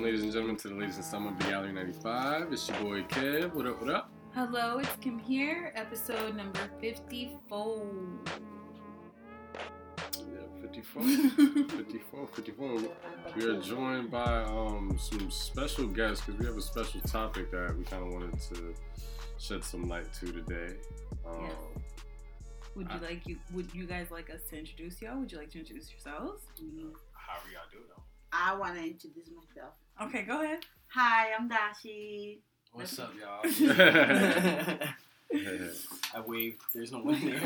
Welcome, ladies and gentlemen, to the latest installment of the Gallery 95. It's your boy Kev. What up, what up? Hello, it's Kim here, episode number 54. Yeah, 54. 54, 54. We are joined by um, some special guests because we have a special topic that we kind of wanted to shed some light to today. Um, Yes. Would you I- like you would you guys like us to introduce y'all? Would you like to introduce yourselves? However y'all do though. I want to introduce myself. Okay, go ahead. Hi, I'm Dashi. What's up, y'all? I waved. There's no one here. You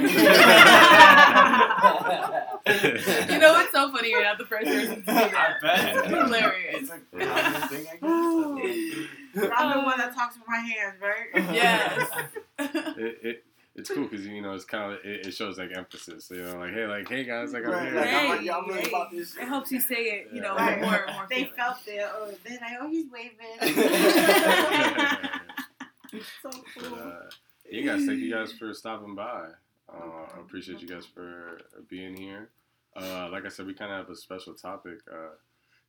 know what's so funny? You're not the first person to do that. I bet. Hilarious. It's a common thing, I guess. I'm the one that talks with my hands, right? Yes. it, it, it's cool because you know it's kind of it, it shows like emphasis. You know, like hey, like hey guys, like I'm Right, here. like, Hey, I'm- y'all really hey. about this? It helps you say it, you know, Yeah. more more. They feeling. felt it. Oh, they're like, oh, he's waving. so But, cool. uh, you guys, thank you guys for stopping by. Uh, I appreciate you guys for being here. Uh, like I said, we kind of have a special topic uh,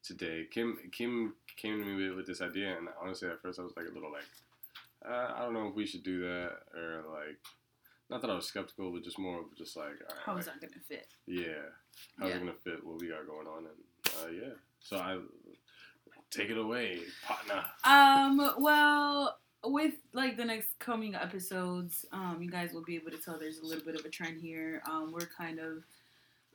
today. Kim Kim came to me with, with this idea, and honestly, at first I was like a little like, uh, I don't know if we should do that, or like, not that I was skeptical, but just more of just like, all right, How is that gonna fit? yeah, how's Yeah. it gonna fit what we got going on, and uh, yeah, so I take it away, partner. Um, well, with like the next coming episodes, um, you guys will be able to tell there's a little bit of a trend here. Um, we're kind of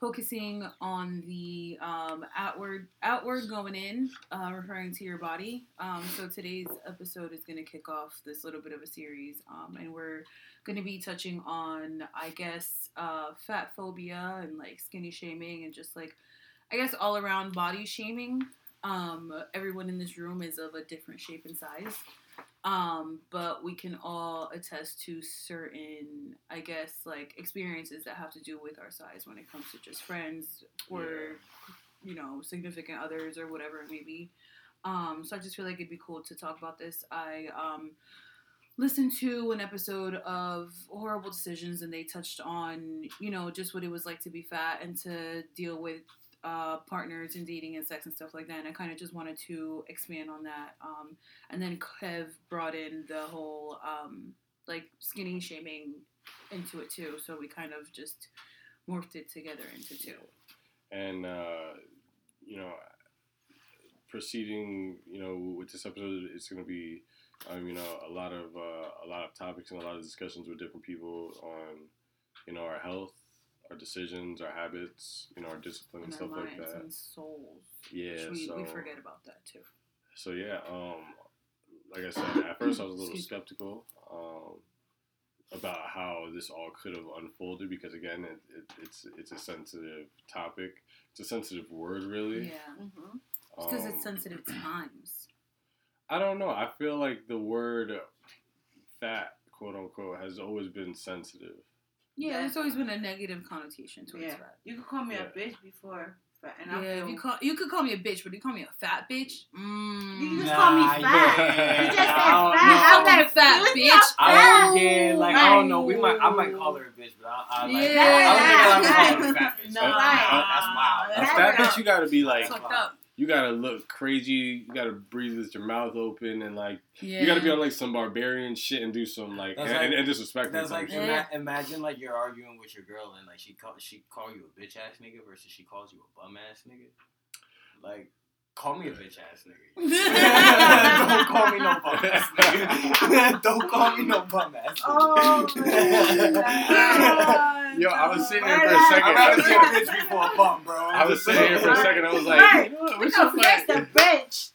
focusing on the um, outward outward going in, uh, referring to your body. Um, so today's episode is going to kick off this little bit of a series, um, and we're going to be touching on, I guess, uh, fat phobia and like skinny shaming and just like, I guess, all around body shaming. Um, everyone in this room is of a different shape and size. Um, but we can all attest to certain, I guess, like experiences that have to do with our size when it comes to just friends or, Yeah. you know, significant others or whatever it may be. Um, so I just feel like it'd be cool to talk about this. I um, listened to an episode of Horrible Decisions and they touched on, you know, just what it was like to be fat and to deal with uh, partners and dating and sex and stuff like that. And I kind of just wanted to expand on that. Um, and then Kev brought in the whole um, like skinny shaming into it too. So we kind of just morphed it together into two. and uh, you know, proceeding, you know, with this episode, it's going to be, um, you know, a lot of uh, a lot of topics and a lot of discussions with different people on, you know, our health, our decisions, our habits, you know, our discipline and And our stuff like minds that. and souls. Yeah, which we, so we forget about that too. so yeah, um, like I said, at first I was a little skeptical um, about how this all could have unfolded because again, it, it, it's it's a sensitive topic. It's a sensitive word, really. Yeah. hmm Because Um, it's sensitive times. I don't know. I feel like the word fat, quote unquote, has always been sensitive. Yeah, Yeah. there's always been a negative connotation towards Yeah. that. You could call me Yeah. a bitch before, but- and yeah, feel if you call you could call me a bitch, but you call me a fat bitch. Mm. You just call me Nah, fat. yeah. You just said fat. know. I'm like, Fat bitch." at I don't, yeah, like I don't know. We might, I might call her a bitch, but I, I, like, Yeah. I don't think I'll ever call her a fat bitch. No. That's- Right. that's wild. A That's fat bitch, you gotta be like, It's fucked up. You gotta look crazy. You gotta breathe with your mouth open, and like, Yeah. you gotta be on like some barbarian shit and do some like, That's and, like- and, and disrespect. That's like type Yeah. shit. ima- imagine like you're arguing with your girl and like she call she call you a bitch ass nigga versus she calls you a bum ass nigga. Like, call me a bitch ass nigga. Don't call me no bum ass nigga. Don't call me no bum ass nigga. Oh, man. Yo, I was sitting here for a second. I'd rather be a bitch before a bum, bro. I was sitting here for a second. I was like, Right. what's your that's fat? the bitch.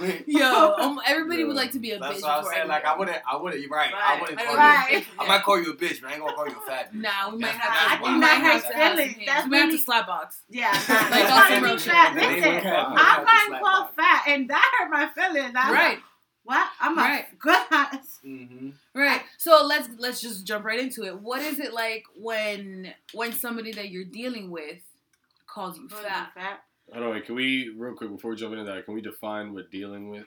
You me? Yo, um, everybody would like to be a That's bitch. what I'm before saying. Like, I wouldn't, I wouldn't. You're right. I wouldn't I call don't you. Right. I might call you a bitch, but I ain't gonna call you a fat bitch. Nah, we might That's- have I to. do we might hurt have to have some feelings. We might have to really- slap box. Yeah, Like nah, on you some real shit. fat. Listen. I'm They have to getting slap called fat, and that hurt my feelings. Right, what? I'm a Right. good. Mm-hmm. right. So let's let's just jump right into it. What is it like when when somebody that you're dealing with calls you fat? fat. Hold on, wait, can we real quick before we jump into that? Can we define what dealing with?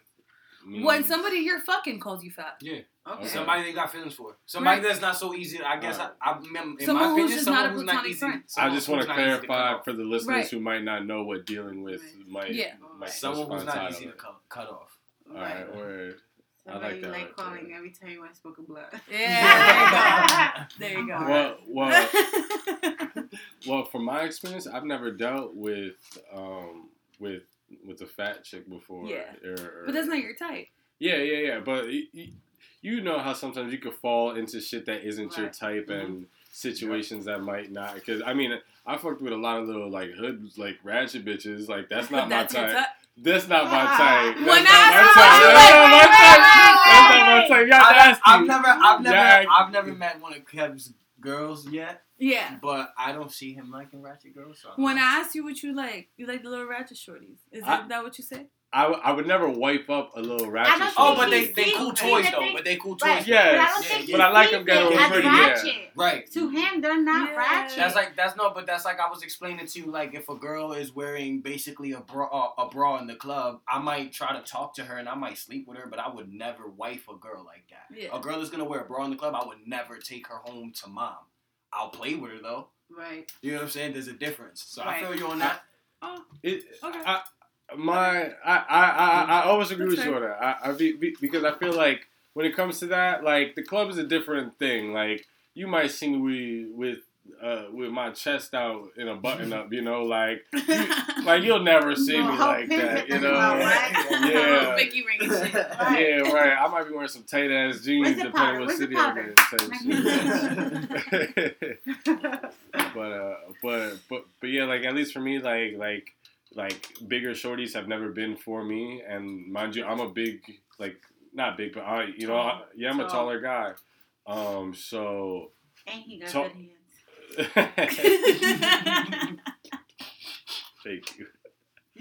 mean- When somebody you're fucking calls you fat. Yeah. Okay. Somebody they got feelings for. Somebody Right. that's not so easy. I guess Right. I, I mem- in Someone my who's opinion, just someone not a who's platonic easy. friend. I just want to not easy cut clarify off. for the listeners Right. who might not know what dealing with might. Yeah. might someone who's not easy to cut, cut off. All right, word. I Somebody like you that like right calling there. every time you want to smoke a blood. Yeah. there you go. Well, well, well. From my experience, I've never dealt with um with with a fat chick before. Yeah. or- or- but that's not your type. Yeah, yeah, yeah. But y- y- you know how sometimes you could fall into shit that isn't your type Mm-hmm. and situations that might not. Because I mean, I fucked with a lot of little like hood like ratchet bitches. Like that's not That's my your type. Type. That's not my Ah. type. That's When not I saw you, that's not my type. That's not my type. Y'all I, nasty. I've never, I've never, Yeah. I've never met one of Kev's girls yet, Yeah. but I don't see him liking ratchet girls. So I don't When. I asked you what you like, you like the little ratchet shorties. Is I- that, that what you said? I, w- I would never wipe up a little ratchet. don't oh, but they they cool toys though. thing- But they cool toys. Right. Yes. But I don't Yeah, think yeah. But I like them getting it as pretty, yeah. Right. To him, they're not Yeah. ratchet. That's like that's no, but that's like I was explaining to you. Like if a girl is wearing basically a bra, uh, a bra in the club, I might try to talk to her and I might sleep with her, but I would never wife a girl like that. Yeah. A girl that's gonna wear a bra in the club, I would never take her home to mom. I'll play with her though. right. You know what I'm saying? There's a difference. So Right. I feel you on that. Oh, It, Okay. I, my, I, I, I, I always agree That's with you on that. I, I be, be, because I feel like when it comes to that, like the club is a different thing. Like you might see me with, uh, with my chest out in a button up, you know, like, like you'll never see me like that, you know. Yeah. Vicky ring shit. Right. Yeah, right. I might be wearing some tight ass jeans depending powder? what Where's city? I'm in. Type shit. but uh, but but but yeah, like at least for me, like like like bigger shorties have never been for me, and mind you, I'm a big like not big, but I you know I, yeah, I'm a taller guy. Um, so and he got good hands. thank you.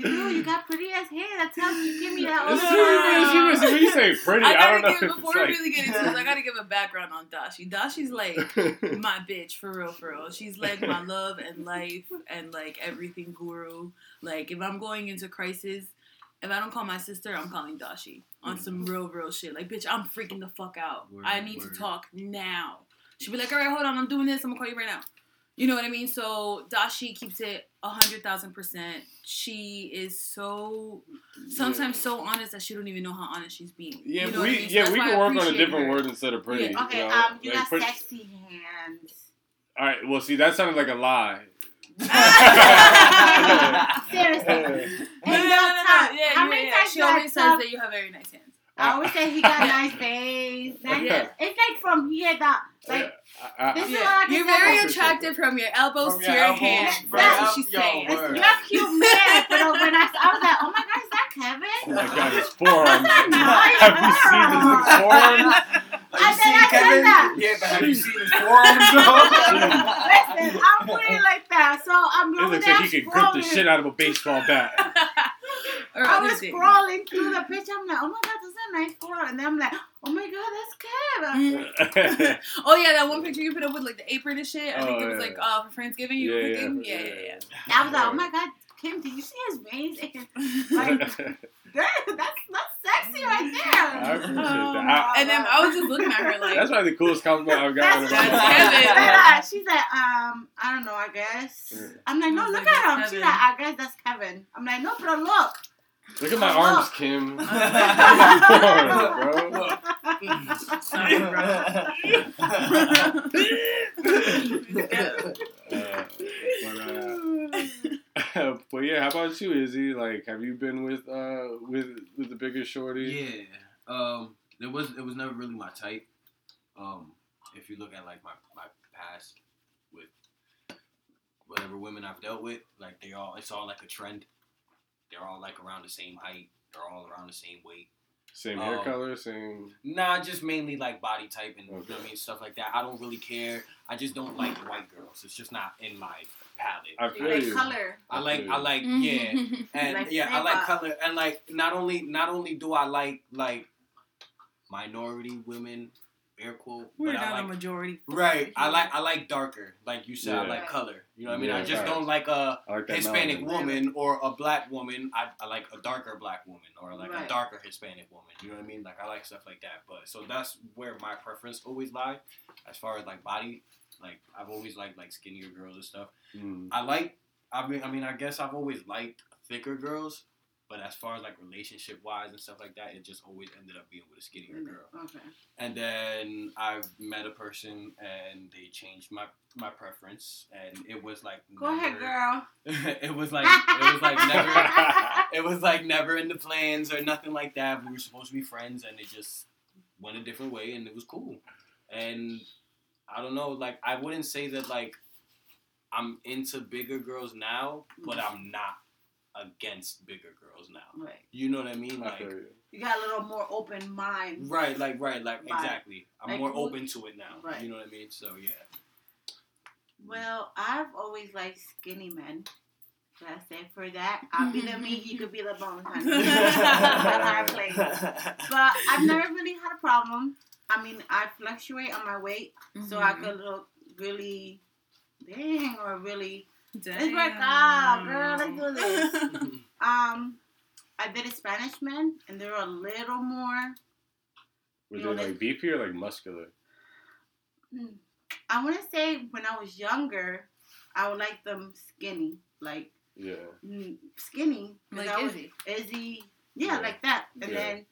You do. You got pretty ass hair. That's how you give me that. It's all true, the it's true, it's true. When you say pretty, I I, gotta don't know. give if before we like, really get into this. I gotta give a background on Dashi. Dashi's like my bitch for real, for real. She's like my love and life and like everything guru. Like if I'm going into crisis, if I don't call my sister, I'm calling Dashi on some mm. real, real shit. Like bitch, I'm freaking the fuck out. Word, I need word. to talk now. She'll be like, all right, hold on, I'm doing this. I'm gonna call you right now. You know what I mean? So Dashi keeps it a hundred thousand percent. She is so sometimes so honest that she don't even know how honest she's being. Yeah, You know what we I mean? So yeah we can work on a different her. word instead of pretty. Yeah. Okay, you know? um, you Like, got pretty- sexy hands. All right, well, see, that sounded like a lie. Seriously. No, no, no no, no, time. Yeah, How yeah, many yeah. times She always says that you have very nice hands. I always say he got a nice face. Nice Yeah. It's like from here that like I- I- This is Yeah. what I can You're very attractive from your elbows From to your your elbows, hands. from That's what she's yo, saying. word. you're a cute man. But when I, I was like, oh my god, is that Kevin? oh my god, his forearms. Nice Have you seen his forearms. forearms? Have I you said- seen I said Kevin? that. Yeah, but have you seen his forearms though? Listen, I'm putting it like that. So I'm It looks like he could grip the shit out of a baseball bat. I was things. scrolling through the picture. I'm like, oh my god, this is a nice photo. And then I'm like, oh my god, that's Kevin. Mhm. oh yeah, that one picture you put up with like the apron and shit. I think Oh, it was yeah. like uh for Friendsgiving you were yeah, cooking. Yeah, yeah, yeah. I was like, oh my god, Kim, did you see his veins? Like, that, that's that's sexy right there. I there. appreciate Oh, that. I- and then I was just looking at her like, that's probably the coolest compliment I've gotten. That's, in That's my Kevin. life. She's like, um, I don't know, I guess. I'm like, no, look at him. that's She's like, I guess that's Kevin. I'm like, no, but look. Look at my Oh, arms. Kim. Uh, but, uh, but yeah, how about you, Izzy? Like, have you been with uh with with the biggest shorty? Yeah. Um, it was it was never really my type. Um, if you look at like my, my past with whatever women I've dealt with, like they all it's all like a trend. They're all like around the same height. They're all around the same weight. Same hair Um, color, same. Nah, just mainly like body type and you know. I mean stuff like that. I don't really care. I just don't like white girls. It's just not in my palette. I feel like you. color. I like I like Mm-hmm. yeah. And Like yeah, I like color and like not only not only do I like like minority women air quote. We're but I not like a majority. Right. I like I like darker. Like you said, I like color. You know what I mean? I just facts. don't like a like Hispanic melanin. woman or a black woman. I, I like a darker black woman or like a darker Hispanic woman. You know what I mean? Like I like stuff like that. But so that's where my preference always lie, as far as like body. Like I've always liked like skinnier girls and stuff. Mm. I like. I mean, I mean, I guess I've always liked thicker girls. But as far as like relationship wise and stuff like that, it just always ended up being with a skinnier girl. Okay. And then I met a person and they changed my my preference and it was like Go ahead, girl. it was like it was like never it was like never in the plans or nothing like that. We were supposed to be friends and it just went a different way and it was cool. And I don't know, like I wouldn't say that like I'm into bigger girls now, but Mm-hmm. I'm not against bigger girls now. Right. You know what I mean? I Like you. You got a little more open mind. Right, like right, like Right. exactly. I'm Like more open to it now. Right. You know what I mean? So yeah. Well, I've always liked skinny men. That's it for that. I'll be the meat, you could be the bone, honey. That's how I play. But I've never really had a problem. I mean, I fluctuate on my weight, so I Mm-hmm. could look really dang or really. Damn. Let's work out, girl. Let's do this. Um, I did a Spanish man, and they were a little more. Was You know, like beefy or like muscular? hmm, I want to say when I was younger, I would like them skinny, like Yeah. skinny, skinny. 'cause Like I was, Izzy. Izzy, yeah, Yeah. like that. And Yeah. then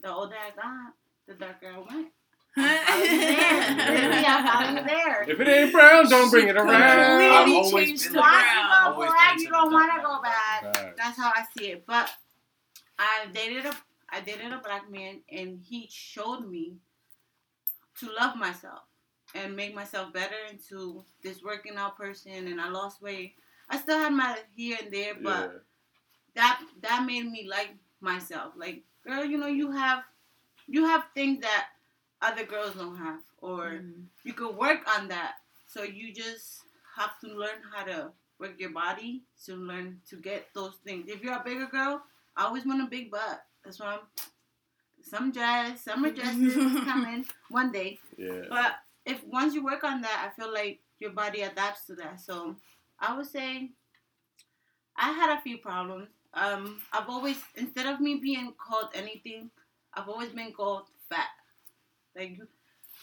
the older I got, the darker I went. Yeah, Yeah, I'm there. If it ain't brown, don't bring it around. I've completely always changed been the like Once that. you ground. go Always black, been you don't want to go side. bad. That's how I see it. But I dated a I dated a black man, and he showed me to love myself and make myself better into this working out person. And I lost weight. I still had my here and there, but Yeah. that that made me like myself. Like, girl, you know, you have you have things that other girls don't have, or Mm. you could work on that. So you just have to learn how to work your body to learn to get those things. If you're a bigger girl, I always want a big butt. That's why I'm some dress, summer dresses is coming one day. Yeah. But if once you work on that, I feel like your body adapts to that. So I would say I had a few problems. Um, I've always instead of me being called anything, I've always been called fat. Like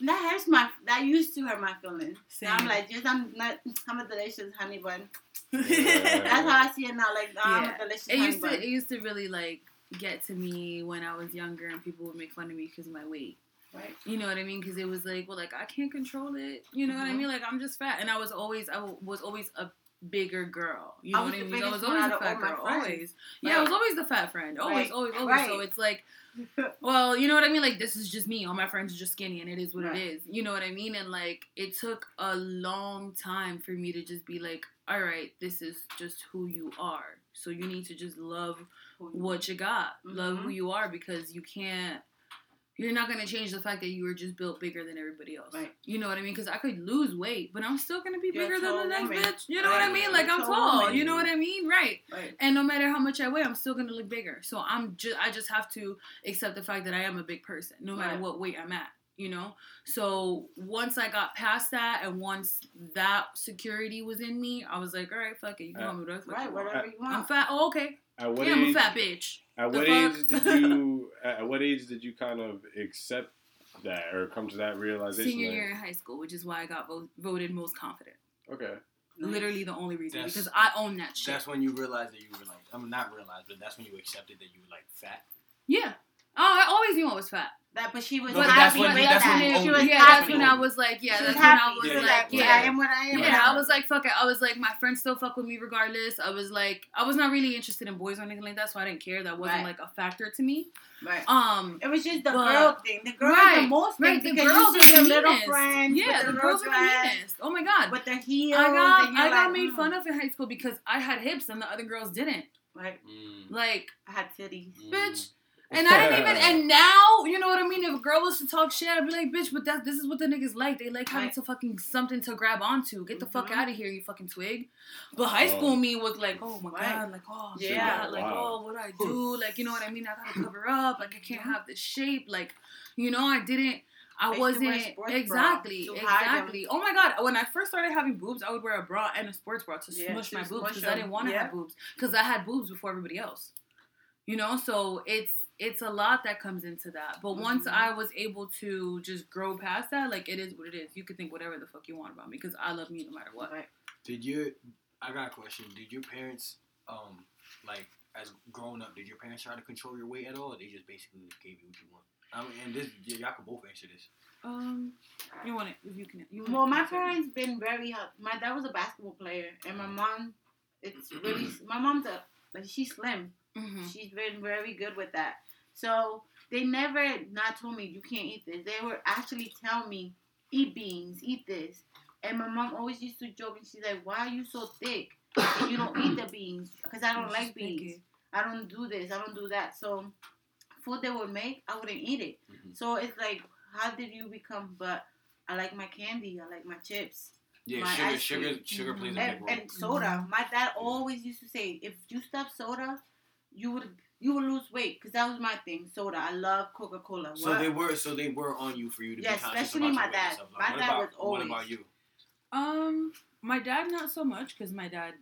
that hurts my that used to hurt my feelings. Now I'm like just I'm not I'm a delicious honey bun. Yeah. That's how I see it now. Like oh, I'm a delicious It honey used bun. to it used to really like get to me when I was younger and people would make fun of me because of my weight. right? You know what I mean? Because it was like, well, like I can't control it. You know what I Mhm. mean? Like I'm just fat, and I was always I w- was always a bigger girl. You know was what I mean? I was always out a fat girl. friends. Always. Yeah, I was always the fat friend. Always, Right. always, always. Right. So it's like, well, you know what I mean? Like this is just me. All my friends are just skinny, and it is what Right. it is. You know what I mean? And like it took a long time for me to just be like, all right, this is just who you are. So you need to just love what you got. Love who Mhm. you are because you can't. You're not gonna change the fact that you were just built bigger than everybody else. Right. You know what I mean? Because I could lose weight, but I'm still gonna be You're bigger than the next woman. bitch. You know what I mean? Like You're I'm tall woman. You know what I mean? Right. Right. And no matter how much I weigh, I'm still gonna look bigger. So I'm just I just have to accept the fact that I am a big person, no matter Right. what weight I'm at. You know. So once I got past that, and once that security was in me, I was like, all right, fuck it. You can Uh, call me whatever. Right, you want. whatever you want. I'm fat. Oh, okay. At what yeah, I'm a age? fat bitch. At The what fuck? age did you? At what age did you kind of accept that or come to that realization? Senior like, year in high school, which is why I got vo- voted most confident. Okay. Literally the only reason That's- because I own that shit. That's when you realized that you were like, I mean, not realized, but that's when you accepted that you were like fat. yeah. Oh, I always knew I was fat. That, but she was No, but happy when- with that. she was yeah, happy. that's when I was like, yeah, she that's was when I happy. was she was like, like, yeah. I am what I am. Yeah, I was like, fuck it. I was like, my friends still fuck with me regardless. I was like, I was not really interested in boys or anything like that, so I didn't care. That wasn't Right. like a factor to me. right. Um, It was just the But- girl thing. The girl is Right, the most right. thing The girls you are see the your little friends Yeah, the the girls little are the dress, meanest. Oh my god. with the heels. I got I got like, made mm. fun of in high school because I had hips and the other girls didn't. Right. Like, I had titties. bitch. And I didn't even. And now, you know what I mean. If a girl was to talk shit, I'd be like, "Bitch, but that this is what the niggas like. They like having Right. to fucking something to grab onto. Get the fuck Mhm. out of here, you fucking twig." But high school Oh. me was like, "Oh my Right. god, like oh Yeah. yeah, like Wow. oh what do I do? Like you know what I mean? I gotta cover up. Like I can't have this shape. Like you know I didn't." I used wasn't wear sports bra exactly, to hide them. exactly. Oh my god! When I first started having boobs, I would wear a bra and a sports bra to Yeah, smush to my boobs because I didn't want to Yeah. have boobs because I had boobs before everybody else. You know, so it's it's a lot that comes into that. But once Mhm. I was able to just grow past that, like it is what it is. You can think whatever the fuck you want about me because I love me no matter what. Right. Did you? I got a question. Did your parents um like as growing up, did your parents try to control your weight at all or they just basically gave you what you want? I mean and this y- y'all can both answer this. Um, you want it? if You can. You Well, my you can say it. parents been very hot. My dad was a basketball player, and my mom, it's really my mom's a like she's slim. Mhm. She's been very good with that. So they never not told me you can't eat this. They were actually telling me eat beans, eat this. And my mom always used to joke and she's like, "Why are you so thick? And you don't eat the beans because I don't like beans. I don't do this. I don't do that." So food they would make, I wouldn't eat it. Mhm. So it's like, how did you become? But I like my candy. I like my chips Yeah, My sugar ice sugar cream. sugar Mhm. plays a big and, role. and soda. My dad always used to say, if you stop soda, you would you would lose weight because that was my thing. Soda. I love Coca Cola. so they were so they were on you for you to Yeah, be conscious especially about my your weight and dad. Like, My what dad about, was What about you? Um, my dad not so much because my dad,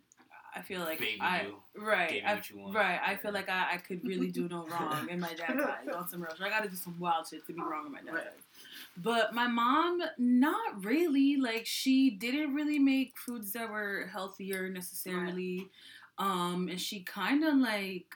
I feel like Baby I you. right, Gave I, what you want. right. I feel like I, I could really do no wrong in my dad's eyes on some real shit. I got to do some wild shit to be wrong in my dad's Right. eyes. But my mom, not really. Like she didn't really make foods that were healthier necessarily, um, and she kind of like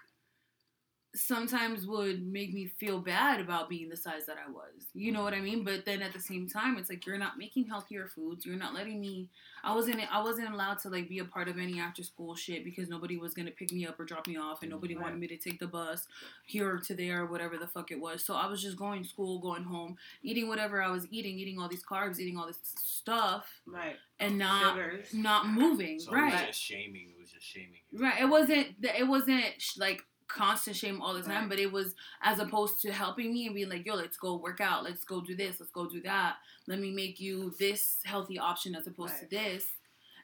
sometimes would make me feel bad about being the size that I was. You know what I mean? But then at the same time, it's like you're not making healthier foods. You're not letting me. I wasn't. I wasn't allowed to like be a part of any after school shit because nobody was gonna pick me up or drop me off, and nobody Right. wanted me to take the bus here or to there or whatever the fuck it was. So I was just going to school, going home, eating whatever I was eating, eating all these carbs, eating all this stuff, right. and not Sugars. not moving. So right. it was just shaming. It was just shaming you. Right. It wasn't. It wasn't like constant shame all the time, Right. but it was as opposed to helping me and being like, "Yo, let's go work out. Let's go do this. Let's go do that. Let me make you this healthy option as opposed Right. to this."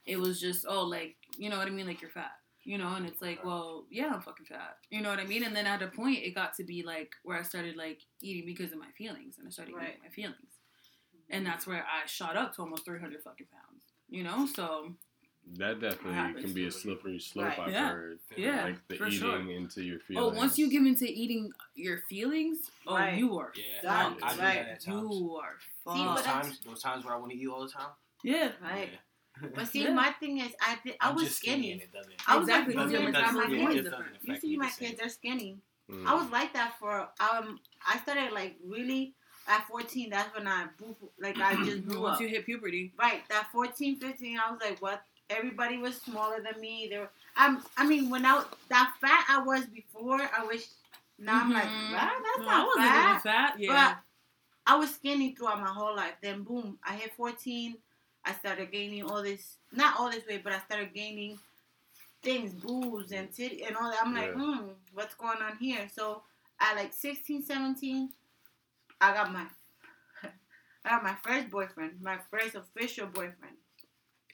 It was just, oh, like you know what I mean? Like you're fat. You know, and it's like, well, yeah, I'm fucking fat. You know what I mean? And then at a point, it got to be like where I started like eating because of my feelings, and I started Right. eating my feelings, and mm-hmm. that's where I shot up to almost 300 fucking pounds. You know, so That definitely happens. can be a slippery slope. Right. I've Yeah. heard. Yeah, like the for eating sure. into your feelings. Oh, once you give into eating your feelings, oh, Right. you are Yeah, That- I, I do right. that at times. you are See, those but fucked. times, those times where I want to eat all the time. Yeah, Right. Yeah. But see, Yeah. my thing is, I did, I I'm was skinny, skinny. and it doesn't. I was Exactly, like, because you your see my metabolism kids- doesn't different. You see me my the kids, they're skinny. Mm. I was like that for um. I started like really at 14. That's when I like I just blew once up. you hit puberty. Right, that 14, 15, I was like, what? Everybody was smaller than me. They were, I'm, I mean, when I that fat I was before, I wish. Now I'm like, Mhm. wow, that's No, not I wasn't fat. even fat. Yeah, But I was skinny throughout my whole life. Then boom, I hit 14. I started gaining all this, not all this weight, but I started gaining things, boobs and titty and all that. I'm like, Yeah. hmm, what's going on here? So at like 16, 17, I got my, I got my first boyfriend, my first official boyfriend,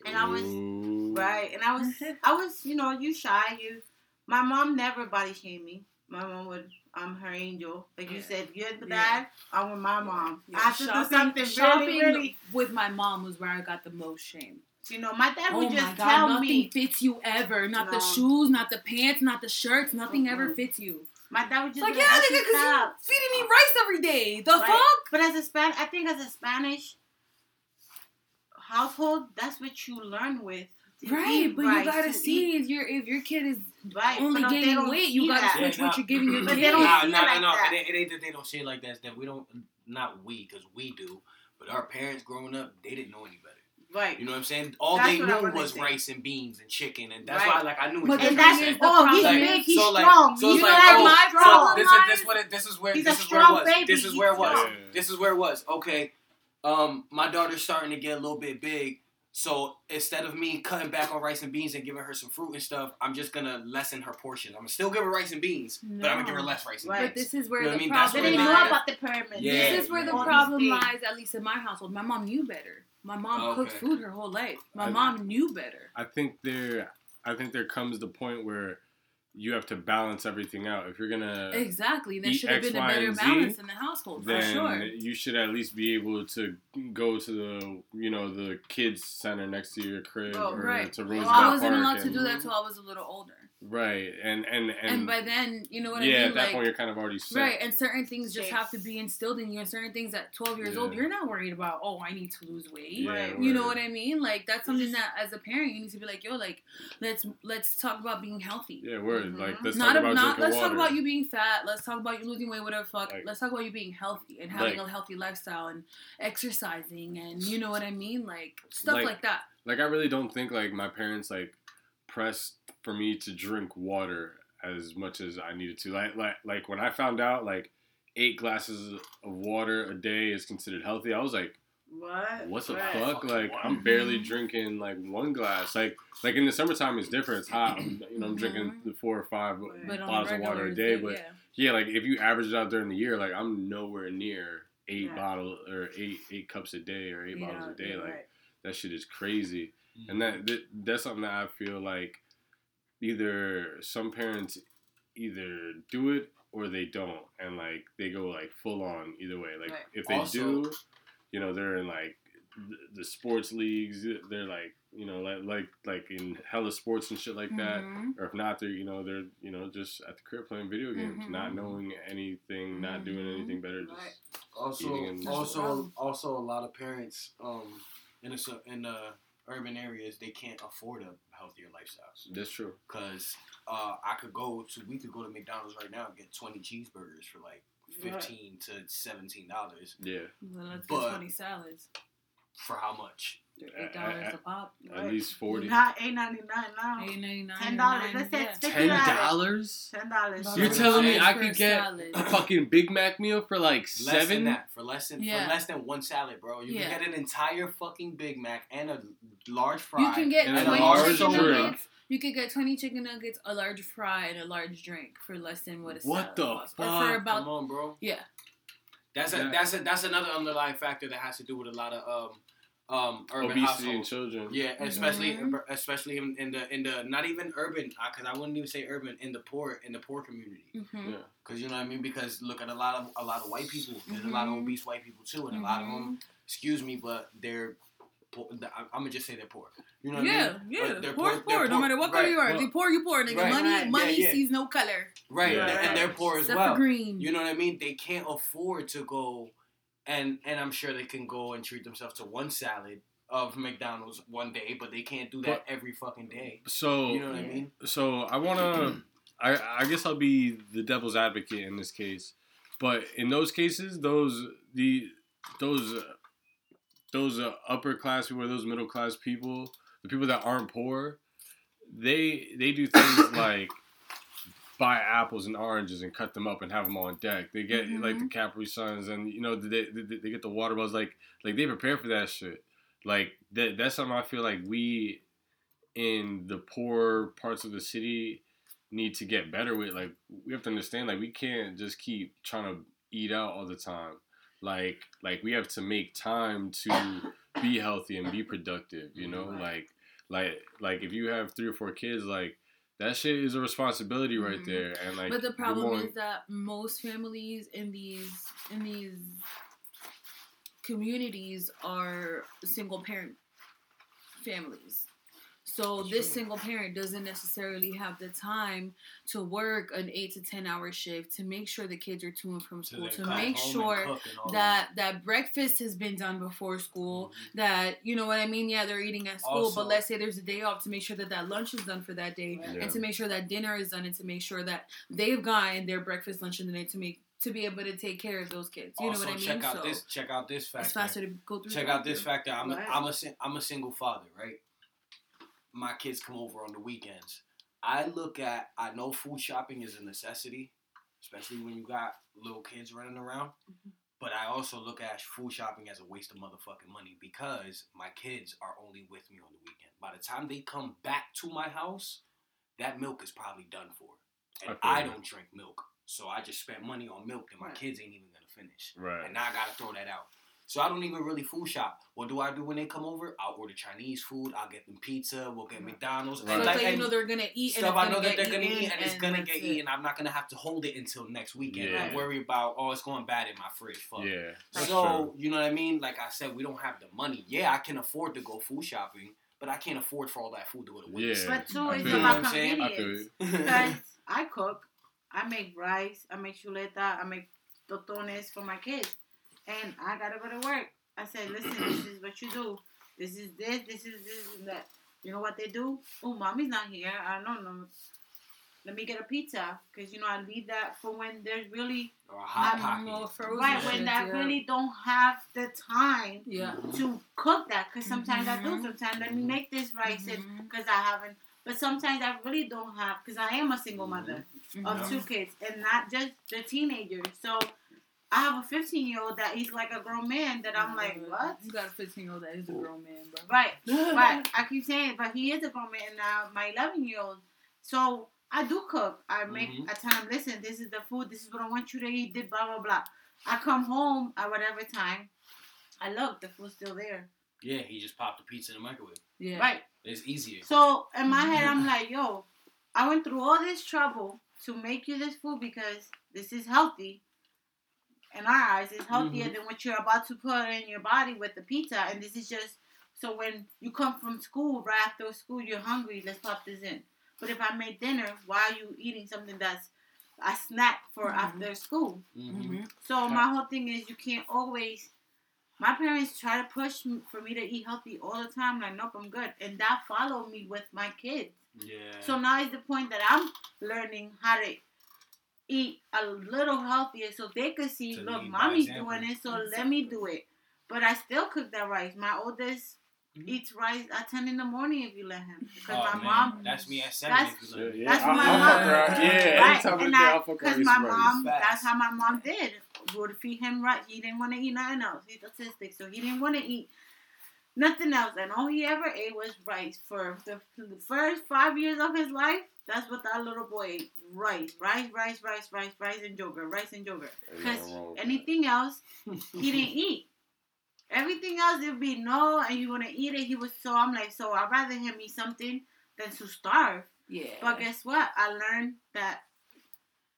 and I was Ooh. right, and I was, I was, you know, you shy, you. My mom never body shamed me. My mom would, I'm her angel. Like you Yeah. said, you're the Yeah. dad. I'm with my mom. Yeah, I have to shopping, do something shopping really, really. with my mom was where I got the most shame. You know, my dad Oh would my just god, tell nothing me. fits you ever. Not the shoes, not the pants, not the shirts. Nothing ever Mm-mm. fits you. My dad would It's just like, be yeah, nigga, because you feeding me rice every day. The Right. fuck? But as a Span, I think as a Spanish household, that's what you learn with. Right, eat but rice, you gotta to see eat if your if your kid is right. only gaining weight, you gotta that. switch Yeah, what you're giving your But kid. they don't Nah, see it nah, like nah, that. It, ain't, it ain't that they don't say it like that. It's that we don't, not we, because we do. But our parents growing up, they didn't know any better. Right. You know what I'm saying? All That's they knew wanna was say. rice and beans and chicken, and that's Right. why, like, I knew what But oh, And that's to thing say. is, the oh, he's problem big, he's so like- strong. so you it's know like, that oh, my so problem this is this what it, this is where He's this is where it was. baby. This is where it was. Yeah. This is where it was. Okay, um, my daughter's starting to get a little bit big. So instead of me cutting back on rice and beans and giving her some fruit and stuff, I'm just gonna lessen her portion. I'm gonna still give her rice and beans, but I'm gonna give her less rice and Right. But this is where You know what I the mean? That's They didn't know lies. about the pyramid. Yeah. This is where the All problem lies, at least in my household. My mom knew better. My mom cooked food her whole life. My I- mom knew better. I think there, I think there comes the point where you have to balance everything out. If you're gonna Exactly. There should have X, been a Y, better and Z, balance in the household for then sure. you should at least be able to go to the you know the kids center next to your crib Oh, or right. to Well, Roosevelt Well, I wasn't Park allowed to do that until I was a little older. Right, and and and, And, by then, you know what yeah, I mean? at that like, point you're kind of already set. Right, and certain things just have to be instilled in you, and certain things at 12 years old, you're not worried about, oh, I need to lose weight. Yeah, Right. You know what I mean? Like that's something that as a parent you need to be like, yo, like let's let's talk about being healthy. Yeah, word. Mhm. Like let's not talk about not drinking let's water. talk about you being fat. Let's talk about you losing weight, whatever fuck. Like- let's talk about you being healthy and having Like- a healthy lifestyle and exercising and you know what I mean, like stuff Like- like, that. like I really don't think like my parents like pressed for me to drink water as much as I needed to. Like like like when I found out like eight glasses of water a day is considered healthy, I was like, What? what the Right. fuck? Like water. I'm barely drinking like one glass. Like like in the summertime it's different. It's hot. I'm, you know I'm drinking Mhm. the four or five But bottles of water a day. But yeah. yeah, like if you average it out during the year, like I'm nowhere near eight Yeah. bottles or eight eight cups a day or eight Yeah, bottles a day. Like Right. that shit is crazy. Mm. And that, that that's something that I feel like either some parents either do it or they don't, and like they go like full on either way. Like Right. if they Also- do, you know, they're in like the, the sports leagues. They're like you know like like like in hella sports and shit like that. Mhm. Or if not, they're you know they're you know just at the crib playing video games, Mhm. not knowing anything, not doing Mhm. anything better. Just Right. Also, also, also, a lot of parents um in the in the urban areas they can't afford a healthier lifestyle. that's true. Cause uh, I could go to we could go to McDonald's right now and get twenty cheeseburgers for like Right. fifteen to seventeen dollars. Yeah, Well, let's But- get 20 salads. For how much? They're eight dollars a pop. at least forty. Not eight ninety nine now. Eight ninety nine. Ten dollars. Let's say it's fifty Ten dollars. dollars. Ten dollars. You're telling me I For could get salad. a fucking Big Mac meal for like Less than seven? that. For less than Yeah. for less than one salad, bro. You Yeah. can get an entire fucking Big Mac and a large fry. You can get And a large drink. You could get twenty chicken nuggets, a large fry, and a large drink for less than what a What salad the costs. Or fuck? for Come about on, bro. yeah. That's a that's a that's another underlying factor that has to do with a lot of um um urban Obesity in children. Yeah, especially Mhm. especially in, in the in the not even urban because I wouldn't even say urban in the poor in the poor community Mm-hmm. Yeah. because you know what I mean because look at a lot of a lot of white people there's a lot of Mhm. obese white people too and a lot of Mm-hmm. them excuse me but they're poor, I'm gonna just say they're poor you know what I Yeah, mean yeah. But they're Poor, poor, no matter what color right, you are. well, you poor, you poor, nigga. right, money, right, money yeah, yeah. sees no color. right Yeah. and they're poor as Except well for green. You know what I mean? They can't afford to go, and and I'm sure they can go and treat themselves to one salad of McDonald's one day, but they can't do that every fucking day. So You know what I mean? so I wanna I I guess I'll be the devil's advocate in this case. But in those cases, those the those uh, those uh, upper class people, those middle class people, the people that aren't poor, they they do things like buy apples and oranges and cut them up and have them on deck. They get like the mm-hmm. Capri Suns and you know they, they, they get the water bottles like like they prepare for that shit. Like that that's something I feel like we in the poor parts of the city need to get better with. Like we have to understand like we can't just keep trying to eat out all the time. Like like we have to make time to be healthy and be productive, you know? Like like like if you have three or four kids like that shit is a responsibility right Mhm. there and like but the problem more- is that most families in these in these communities are single parent families. So That's this true. single parent doesn't necessarily have the time to work an eight to ten hour shift to make sure the kids are to and from school, they to make sure cook and all that that breakfast has been done before school. Mhm. That you know what I mean? Yeah, they're eating at school, Also- but let's say there's a day off to make sure that that lunch is done for that day, Yeah. and to make sure that dinner is done, and to make sure that they've gotten their breakfast, lunch, and dinner to make to be able to take care of those kids. You also, know what I mean? check out so this. Check out this factor. it's faster to go through. Check out this factor. I'm a, Right. I'm a sing- I'm a single father, right? My kids come over on the weekends. I look at I know food shopping is a necessity, especially when you got little kids running around. Mm-hmm. But I also look at food shopping as a waste of motherfucking money because my kids are only with me on the weekend. By the time they come back to my house, that milk is probably done for. And I I, don't drink milk. So I just spent money on milk that my Right. kids ain't even gonna finish. right. And now I gotta throw that out. So I don't even really food shop. What do I do when they come over? I'll order Chinese food. I'll get them pizza. We'll get McDonald's. Right. So And it's like, like you know they're gonna eat and stuff I gonna know that they're gonna eat and it's gonna get it. eaten. I'm not gonna have to hold it until next weekend. Yeah. Don't worry about oh it's going bad in my fridge. Fuck. Yeah. That's So you know what I mean? Like I said, we don't have the money. Yeah, I can afford to go food shopping, but I can't afford for all that food to go to waste. Yeah. But two it's is feel you. about You know what I'm saying? I feel convenience. Because I cook, I make rice, I make chuleta, I make tostones for my kids, and I gotta go to work. I said, listen, this is what you do. This is this, this is this, and that. You know what they do? Oh, mommy's not here. I don't know. Let me get a pizza, cause you know I leave that for when there's really or a hot I'm pocket. more frozen right when that yeah. really don't have the time Yeah. to cook that. Cause sometimes I do. Mhm. Sometimes let me make this rice, and because I haven't. But sometimes I really don't have, because I am a single mother Mhm. of two kids and not just the teenagers. So I have a 15 year old that he's like a grown man that I'm like, what? You got a 15 year old that is a grown man, bro. Right, right. I keep saying, but he is a grown man and now. My 11 year old. So I do cook. I make. Mhm. I tell him, listen, this is the food. This is what I want you to eat. This blah blah blah. I come home at whatever time. I look, the food's still there. Yeah, he just popped the pizza in the microwave. Yeah. Right. It's easier. So in my head, I'm like, yo, I went through all this trouble to make you this food because this is healthy. In our eyes, it's healthier Mhm. than what you're about to put in your body with the pizza. And this is just so when you come from school, right after school, you're hungry. Let's pop this in. But if I made dinner, why are you eating something that's a snack for Mhm. after school? hmm Mm-hmm. So my whole thing is you can't always. My parents try to push me for me to eat healthy all the time. Like, nope, I'm good, and that followed me with my kids. Yeah. So now is the point that I'm learning how to eat a little healthier, so they could see, To look, mommy's doing it, so let me do it. But I still cook that rice. My oldest Mhm. eats rice at ten in the morning if you let him, because oh, my man. mom. That's me at seven. That's- if Yeah, let me. yeah. That's I'll, my I'll mom. fuck. Yeah, Right, anytime and I, I'll fuck around. because my mom, Facts. that's how my mom did. Would feed him right. He didn't want to eat nothing else. He's autistic, so he didn't want to eat nothing else. And all he ever ate was rice for the, the first five years of his life. That's what that little boy ate: rice, rice, rice, rice, rice, rice, and yogurt, rice and yogurt. Because nothing that. anything else, he didn't eat. Everything else, it'd be no, and you want to eat it. He was so. I'm like, so I'd rather him eat something than to starve. Yeah. But guess what? I learned that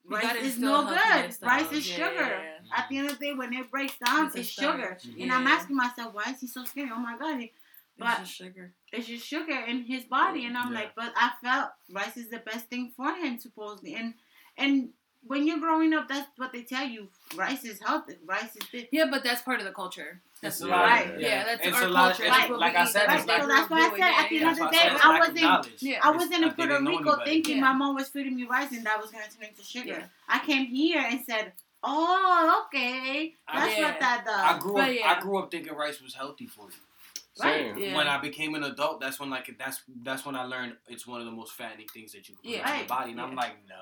You rice is no good. Rice is Yeah, sugar. yeah, yeah. At the end of the day, when it breaks down, It's it's, sugar. And I'm asking myself, why is he so skinny? Oh my god. It's But just sugar. It's just sugar in his body, and I'm Yeah. like, but I felt rice is the best thing for him supposedly, and and when you're growing up, that's what they tell you. Rice is healthy. Rice is this. Yeah, but that's part of the culture. That's It's a Yeah. lot. Right. Yeah, that's It's our a lot. culture. It's That's what like I said, Right, it's like so that's why I said at the end of the day, I said it's I wasn't. Yeah. I It's- was in Puerto Rico thinking Yeah. my mom was feeding me rice and that was going to turn into sugar. Yeah. I came here and said, "Oh, okay, that's Yeah. what that does." I grew up. Yeah. I grew up thinking rice was healthy for you. Same. Yeah. When I became an adult, that's when like that's that's when I learned it's one of the most fattening things that you can put Yeah. into your body, and I'm like, no,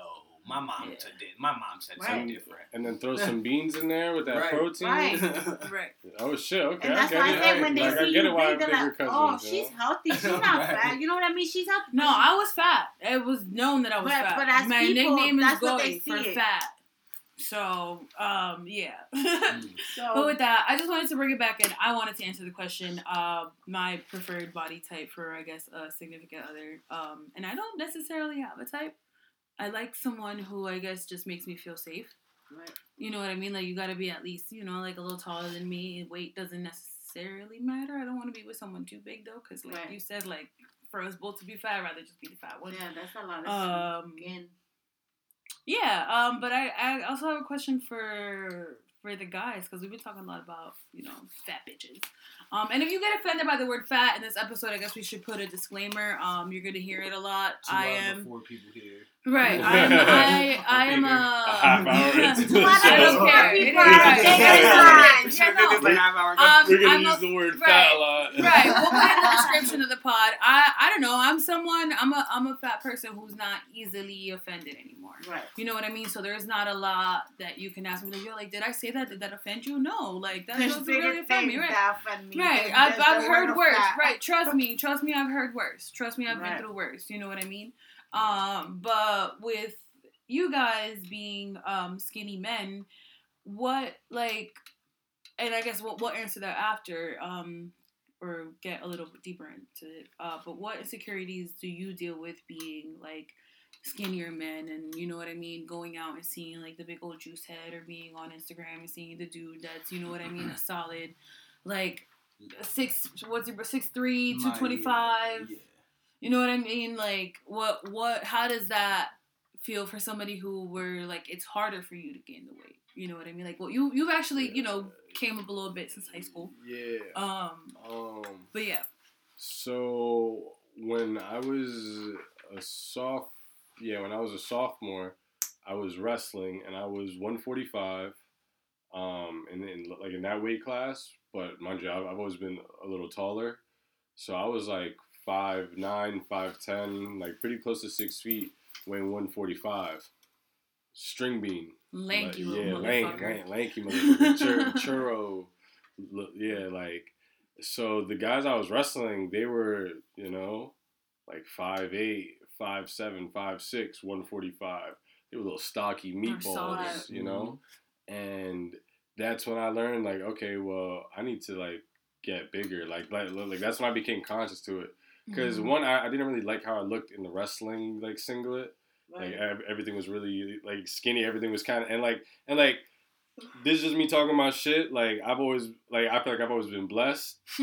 my mom Yeah. said it. My mom said Right. something different. And then throw some beans in there with that Right. protein. Right. Right. Oh shit! Okay, and I that's get why I it. said when they like, I see get you why they're like, cousins. "Oh, yo. she's healthy. She's not Right. fat." You know what I mean? She's healthy. No, I was fat. It was known that I was But- fat. but as My people, nickname is that's what they Goy for it. fat. So, um, yeah. Mm. So But with that, I just wanted to bring it back in. I wanted to answer the question. Uh, my preferred body type for, I guess, a significant other. Um, and I don't necessarily have a type. I like someone who I guess just makes me feel safe. Right. You know what I mean? Like you got to be at least, you know, like a little taller than me. Weight doesn't necessarily matter. I don't want to be with someone too big though, because like Right. you said, like for us both to be fat, I'd rather just be the fat one. yeah, that's a lot of Um, skin. Yeah, um, but I, I also have a question for for the guys because we've been talking a lot about you know fat bitches. Um, and if you get offended by the word fat in this episode, I guess we should put a disclaimer. Um, you're gonna hear it a lot. Two I out of am the four people here. right. I'm, I I am Bigger. a. A half hour into Two out I don't care. people It is are right. bigger It is than right. mine. Sure, Yeah, no. niggas like half hour ago. Um, We're gonna I'm use a- the word right. fat a lot. right. We'll put in the description of the pod. I I don't know. I'm someone. I'm a I'm a fat person who's not easily offended anymore. Right. You know what I mean? So there's not a lot that you can ask me. Like, yo, like, did I say that? Did that offend you? No. Like, that doesn't really offend me, right? me Right. I've, I've heard worse. fat. Right. Trust me. Trust me. I've heard worse. Trust me. I've Right. been through worse. You know what I mean? Um, but with you guys being um skinny men, what like and I guess we'll, we'll answer that after, um, or get a little deeper into it. Uh, but what insecurities do you deal with being like skinnier men, and you know what I mean, going out and seeing like the big old juice head, or being on Instagram and seeing the dude that's you know what I mean, a solid, like six what's your six three, two twenty five. yeah. You know what I mean? Like what what how does that feel for somebody who were like it's harder for you to gain the weight? You know what I mean? Like well you you've actually, you know, came up a little bit since high school. Yeah. Um Um. but yeah. So when I was a soft, yeah, when I was a sophomore, I was wrestling and I was 145, um, and then like in that weight class. But mind you, I've I've always been a little taller, so I was like five nine, five ten, like pretty close to six feet, weighing 145. String bean. Lanky Like, little yeah, lank, lank, lanky motherfucker. Chur- churro. Yeah, like so the guys I was wrestling, they were, you know, like five eight, five seven, five six, one forty five. They were little stocky saw meatballs, you know? And that's when I learned like, okay, well, I need to like get bigger. Like like, like that's when I became conscious to it. Because Mhm. one, I, I didn't really like how I looked in the wrestling like singlet like Right. ev- everything was really like skinny everything was kind of and like and like this is just me talking about shit like i've always like i feel like i've always been blessed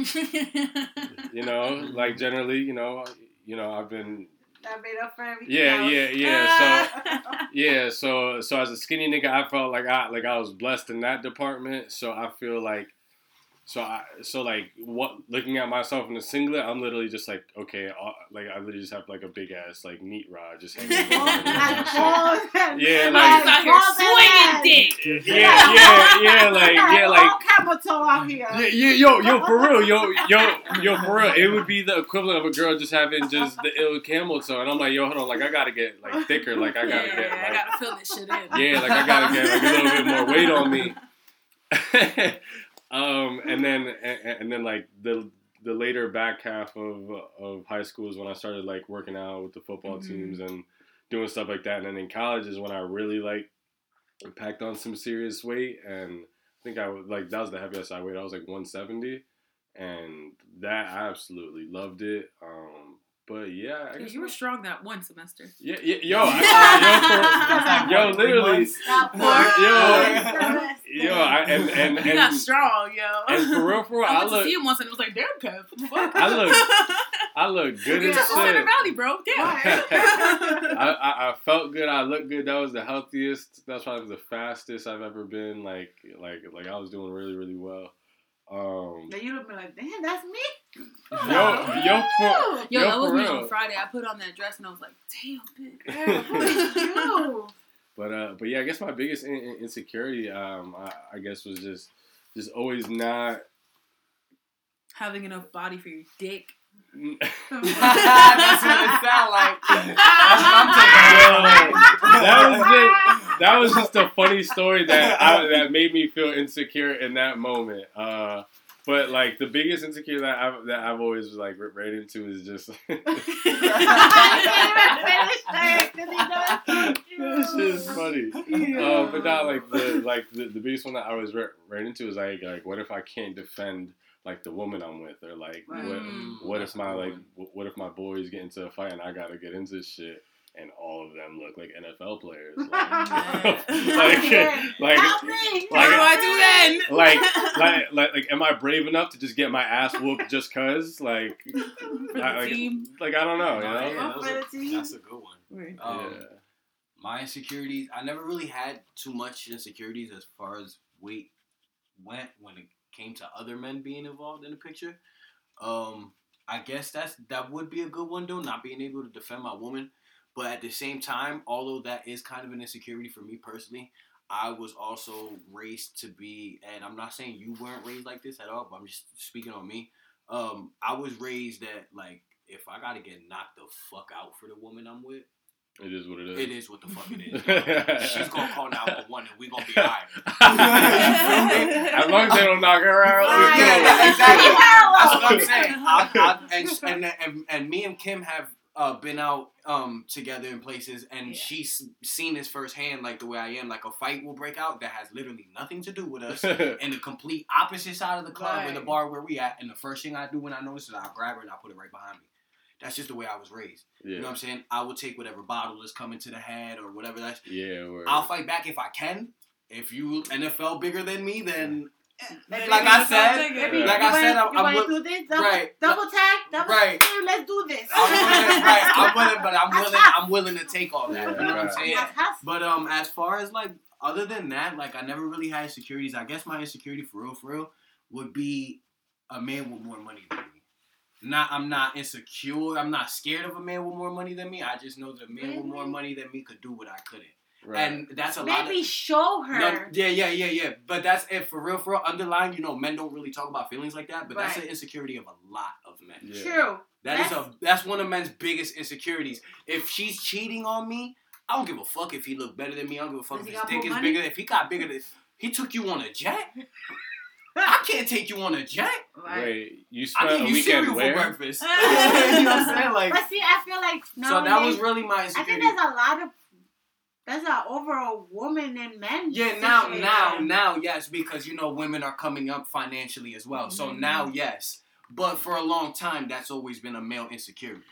you know like generally you know you know i've been That made up for everything. yeah else. yeah yeah so yeah so so as a skinny nigga i felt like i like i was blessed in that department so i feel like so I so like what looking at myself in a singlet, I'm literally just like okay, uh, like I literally just have like a big ass like meat rod just hanging. over Balls me and and shit. balls and- Yeah, and like- out here swinging dick. Yeah, yeah, yeah, like yeah, like camel out here. yeah, yeah, yo, yo, for real, yo, yo, yo, for real. It would be the equivalent of a girl just having just the ill camel toe, and I'm like, yo, hold on, like I gotta get like thicker, like I gotta get I gotta fill this shit in. yeah, like I gotta get like a little bit more weight on me. um, and then and, and then like the the later back half of of high school is when I started like working out with the football Mhm. teams and doing stuff like that. And then in college is when I really like packed on some serious weight, and I think I was like that was the heaviest I weighed. I was like 170, and that I absolutely loved it. Um, but yeah, I guess you were strong that one semester. yeah, yeah, yo, I, yo, yo, literally, That Yo. yo, I, and and You got and, strong, yo. and for real, for real, I I went to see him once and it was like, damn, Kev, what the fuck? I look- I look good You as just in Center shit. Valley, bro. Damn. I, I, I felt good. I looked good. That was the healthiest. That's probably the fastest I've ever been. Like like like I was doing really really well. Um, Then you'd have been like, damn, that's me. yo yo for, Yo, yo, that was me on Friday. I put on that dress and I was like, damn, bitch. Girl, who is you? But uh, but yeah, I guess my biggest in- in- insecurity, um, I, I guess was just just always not. Having enough body for your dick. That's what it sound like. That was just that was just a funny story that I, that made me feel insecure in that moment. Uh, but like the biggest insecure that I've that I've always like right into is just this is funny. Uh, but not like the like the, the biggest one that I was right into is like like what if I can't defend like the woman I'm with or like Right. what Mm. what if my like what if my boys get into a fight and I gotta get into shit and all of them look like NFL players like like, like Help me! what do I do then? like, like, like, like, am I brave enough to just get my ass whooped just cause? Like, For the I- like, team. like, I don't know, you know? yeah, For those the that's a good one. Right. Um, yeah. my insecurities, I never really had too much insecurities as far as weight went when it came to other men being involved in the picture. Um, I guess that's that would be a good one though, not being able to defend my woman. But at the same time, although that is kind of an insecurity for me personally, I was also raised to be, and I'm not saying you weren't raised like this at all, but I'm just speaking on me. Um, I was raised that like if I gotta get knocked the fuck out for the woman I'm with, It is what it is. it is what the fuck it is. She's gonna call 911 and we gonna be alright. as long as they don't knock her out, we Right. cool. exactly. That's what I'm saying. I, I, and, and, and, and me and Kim have uh, been out um together in places and Yeah. she's seen this firsthand, like the way I am. Like a fight will break out that has literally nothing to do with us. and the complete opposite side of the club or the bar where we at, and the first thing I do when I notice is I grab her and I put it right behind me. That's just the way I was raised. You know what I'm saying? I will take whatever bottle is coming to the head or whatever that's. yeah. Word. I'll fight back if I can. If you NFL bigger than me, then Baby, Like I said, baby, like you I said, wanna- I'm- you I'm wanna do this? Double, Right. double tag, double Right. tag, let's do this. I'm willing, right, I'm willing, but I'm willing, I'm willing to take all that. You know what I'm saying? Yes, yes. But um, as far as like other than that, like I never really had insecurities. I guess my insecurity for real, for real, would be a man with more money than me. Not, I'm not insecure. I'm not scared of a man with more money than me. I just know that a man with more money than me could do what I couldn't, right. and that's a lot. Maybe show her. no, yeah, yeah, yeah, yeah. But that's it for real, for real. Underlying, you know, men don't really talk about feelings like that. But that's Right. an insecurity of a lot of men. Yeah. True. That is That's- a that's one of men's biggest insecurities. If she's cheating on me, I don't give a fuck if he look better than me. I don't give a fuck Does if he his dick is money? bigger. If he got bigger than he took you on a jet, I can't take you on a jet. Right. Wait, you I spent a you weekend cereal where? for breakfast. you know what I'm saying? Like, But see, I feel like so that was really my I think there's a lot of there's an overall woman and men. Yeah, now, situation. now, now, yes, because you know women are coming up financially as well. So Mhm. now, yes, but for a long time, that's always been a male insecurity.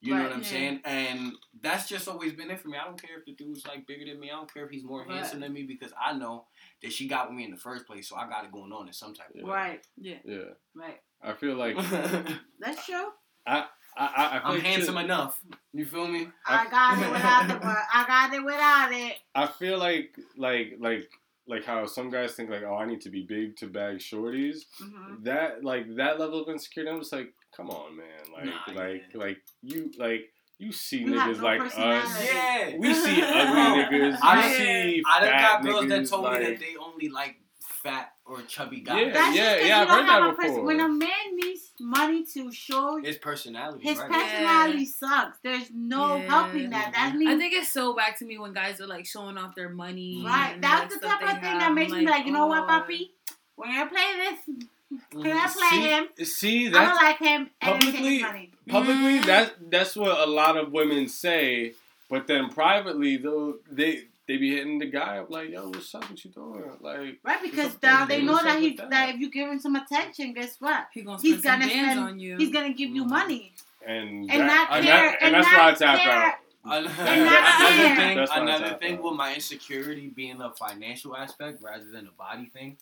You know what I'm yeah. saying? And that's just always been it for me. I don't care if the dude's like bigger than me. I don't care if he's more Right. handsome than me because I know that she got with me in the first place. So I got it going on in some type of way. Right, Yeah. Yeah, right. I feel like I, That's true. I, I feel I'm like handsome enough. You feel me? I got it without the but I got it without it. I feel like like like like how some guys think like oh I need to be big to bag shorties. hmm That like that level of insecurity, I'm just like, come on, man. Like Nah, like yeah. like you like you see You have niggas no like us. Yeah. We see ugly niggas. I We done- see I done got girls that told like, me that they only like fat or chubby guys. Yeah. That's just 'cause yeah, I've you don't heard have that a person. before. When a man needs money to show His personality, his right? personality sucks. There's no Yeah. helping that. That means I think it's so back to me when guys are like showing off their money. right. and, That's like, the type of thing have. that I'm makes me like, you know what, oh. puppy? When I play this, can I mm, play see, him? See, I'm gonna that's like him and publicly- his money. Publicly Mm. that that's what a lot of women say, but then privately though they they be hitting the guy up like, yo, what's up? What you doing? Like, Right, because up, now they know that up he's with that? that if you give him some attention, guess what? He gonna He's gonna bands spend- on you. He's gonna give you Mhm. money and and that, not and, that, and, that's why I tap care. out. An- another thing, That's another thing out. with my insecurity being a financial aspect rather than a body thing.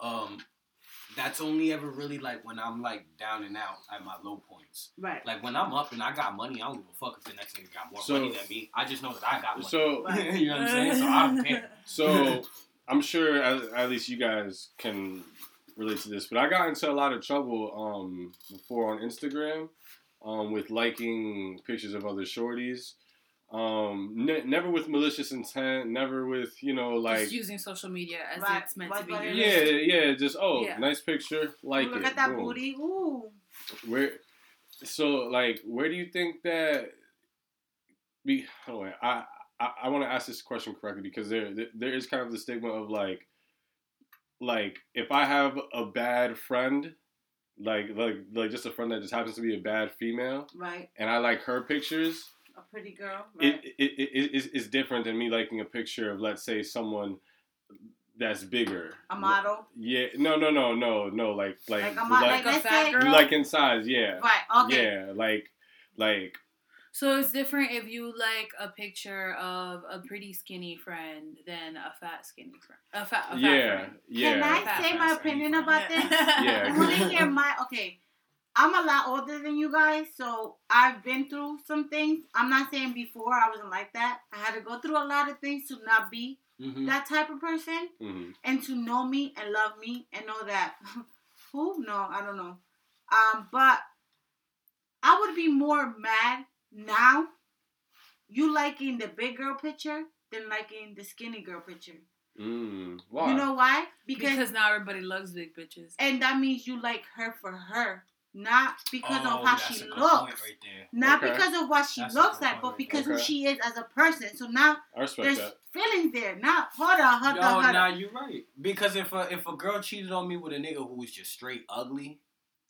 Um, that's only ever really like when I'm like down and out at my low points. Right. Like when I'm up and I got money, I don't give a fuck if the next nigga got more So- money than me. I just know that I got money. So you know what I'm saying? So I don't care. so I'm sure at, at least you guys can relate to this, but I got into a lot of trouble um before on Instagram um with liking pictures of other shorties. Um, ne- never with malicious intent, never with you know like just using social media as Right, it's meant what- to be what. Yeah, yeah, just oh, Yeah. nice picture, like Look it. at that boom. booty. Ooh. Where, so like, where do you think that? Be hold on, I I, I want to ask this question correctly because there there- there is kind of the stigma of like, like if I have a bad friend, like like like just a friend that just happens to be a bad female, Right. and I like her pictures, A pretty girl. Right. it, it, it, it is is different than me liking a picture of let's say someone that's bigger. a model. Yeah, no, no, no, no, no. Like, like, Like a mo- Like like, a fat girl? like in size. Yeah, Right. Okay. yeah, like, like, So it's different if you like a picture of a pretty skinny friend than a fat skinny friend. A fat, a fat yeah, friend. yeah. Can I Fat say my opinion any about friend. this? Yeah, I want to hear my okay. I'm a lot older than you guys, so I've been through some things. I'm not saying before I wasn't like that. I had to go through a lot of things to not be Mhm. that type of person hmm and to know me and love me and know that who no I don't know. Um, but I would be more mad now. You liking the big girl picture than liking the skinny girl picture. Mm, why? You know why? Because, now everybody loves big bitches. And that means you like her for her, not because Oh, of how she looks. right. Not Okay. because of what she That's looks good like, but because there. who she is as a person. So now there's that. feelings there. Now, hold on, hold Yo, on, hold nah, on. you're right. Because if a if a girl cheated on me with a nigga who was just straight ugly,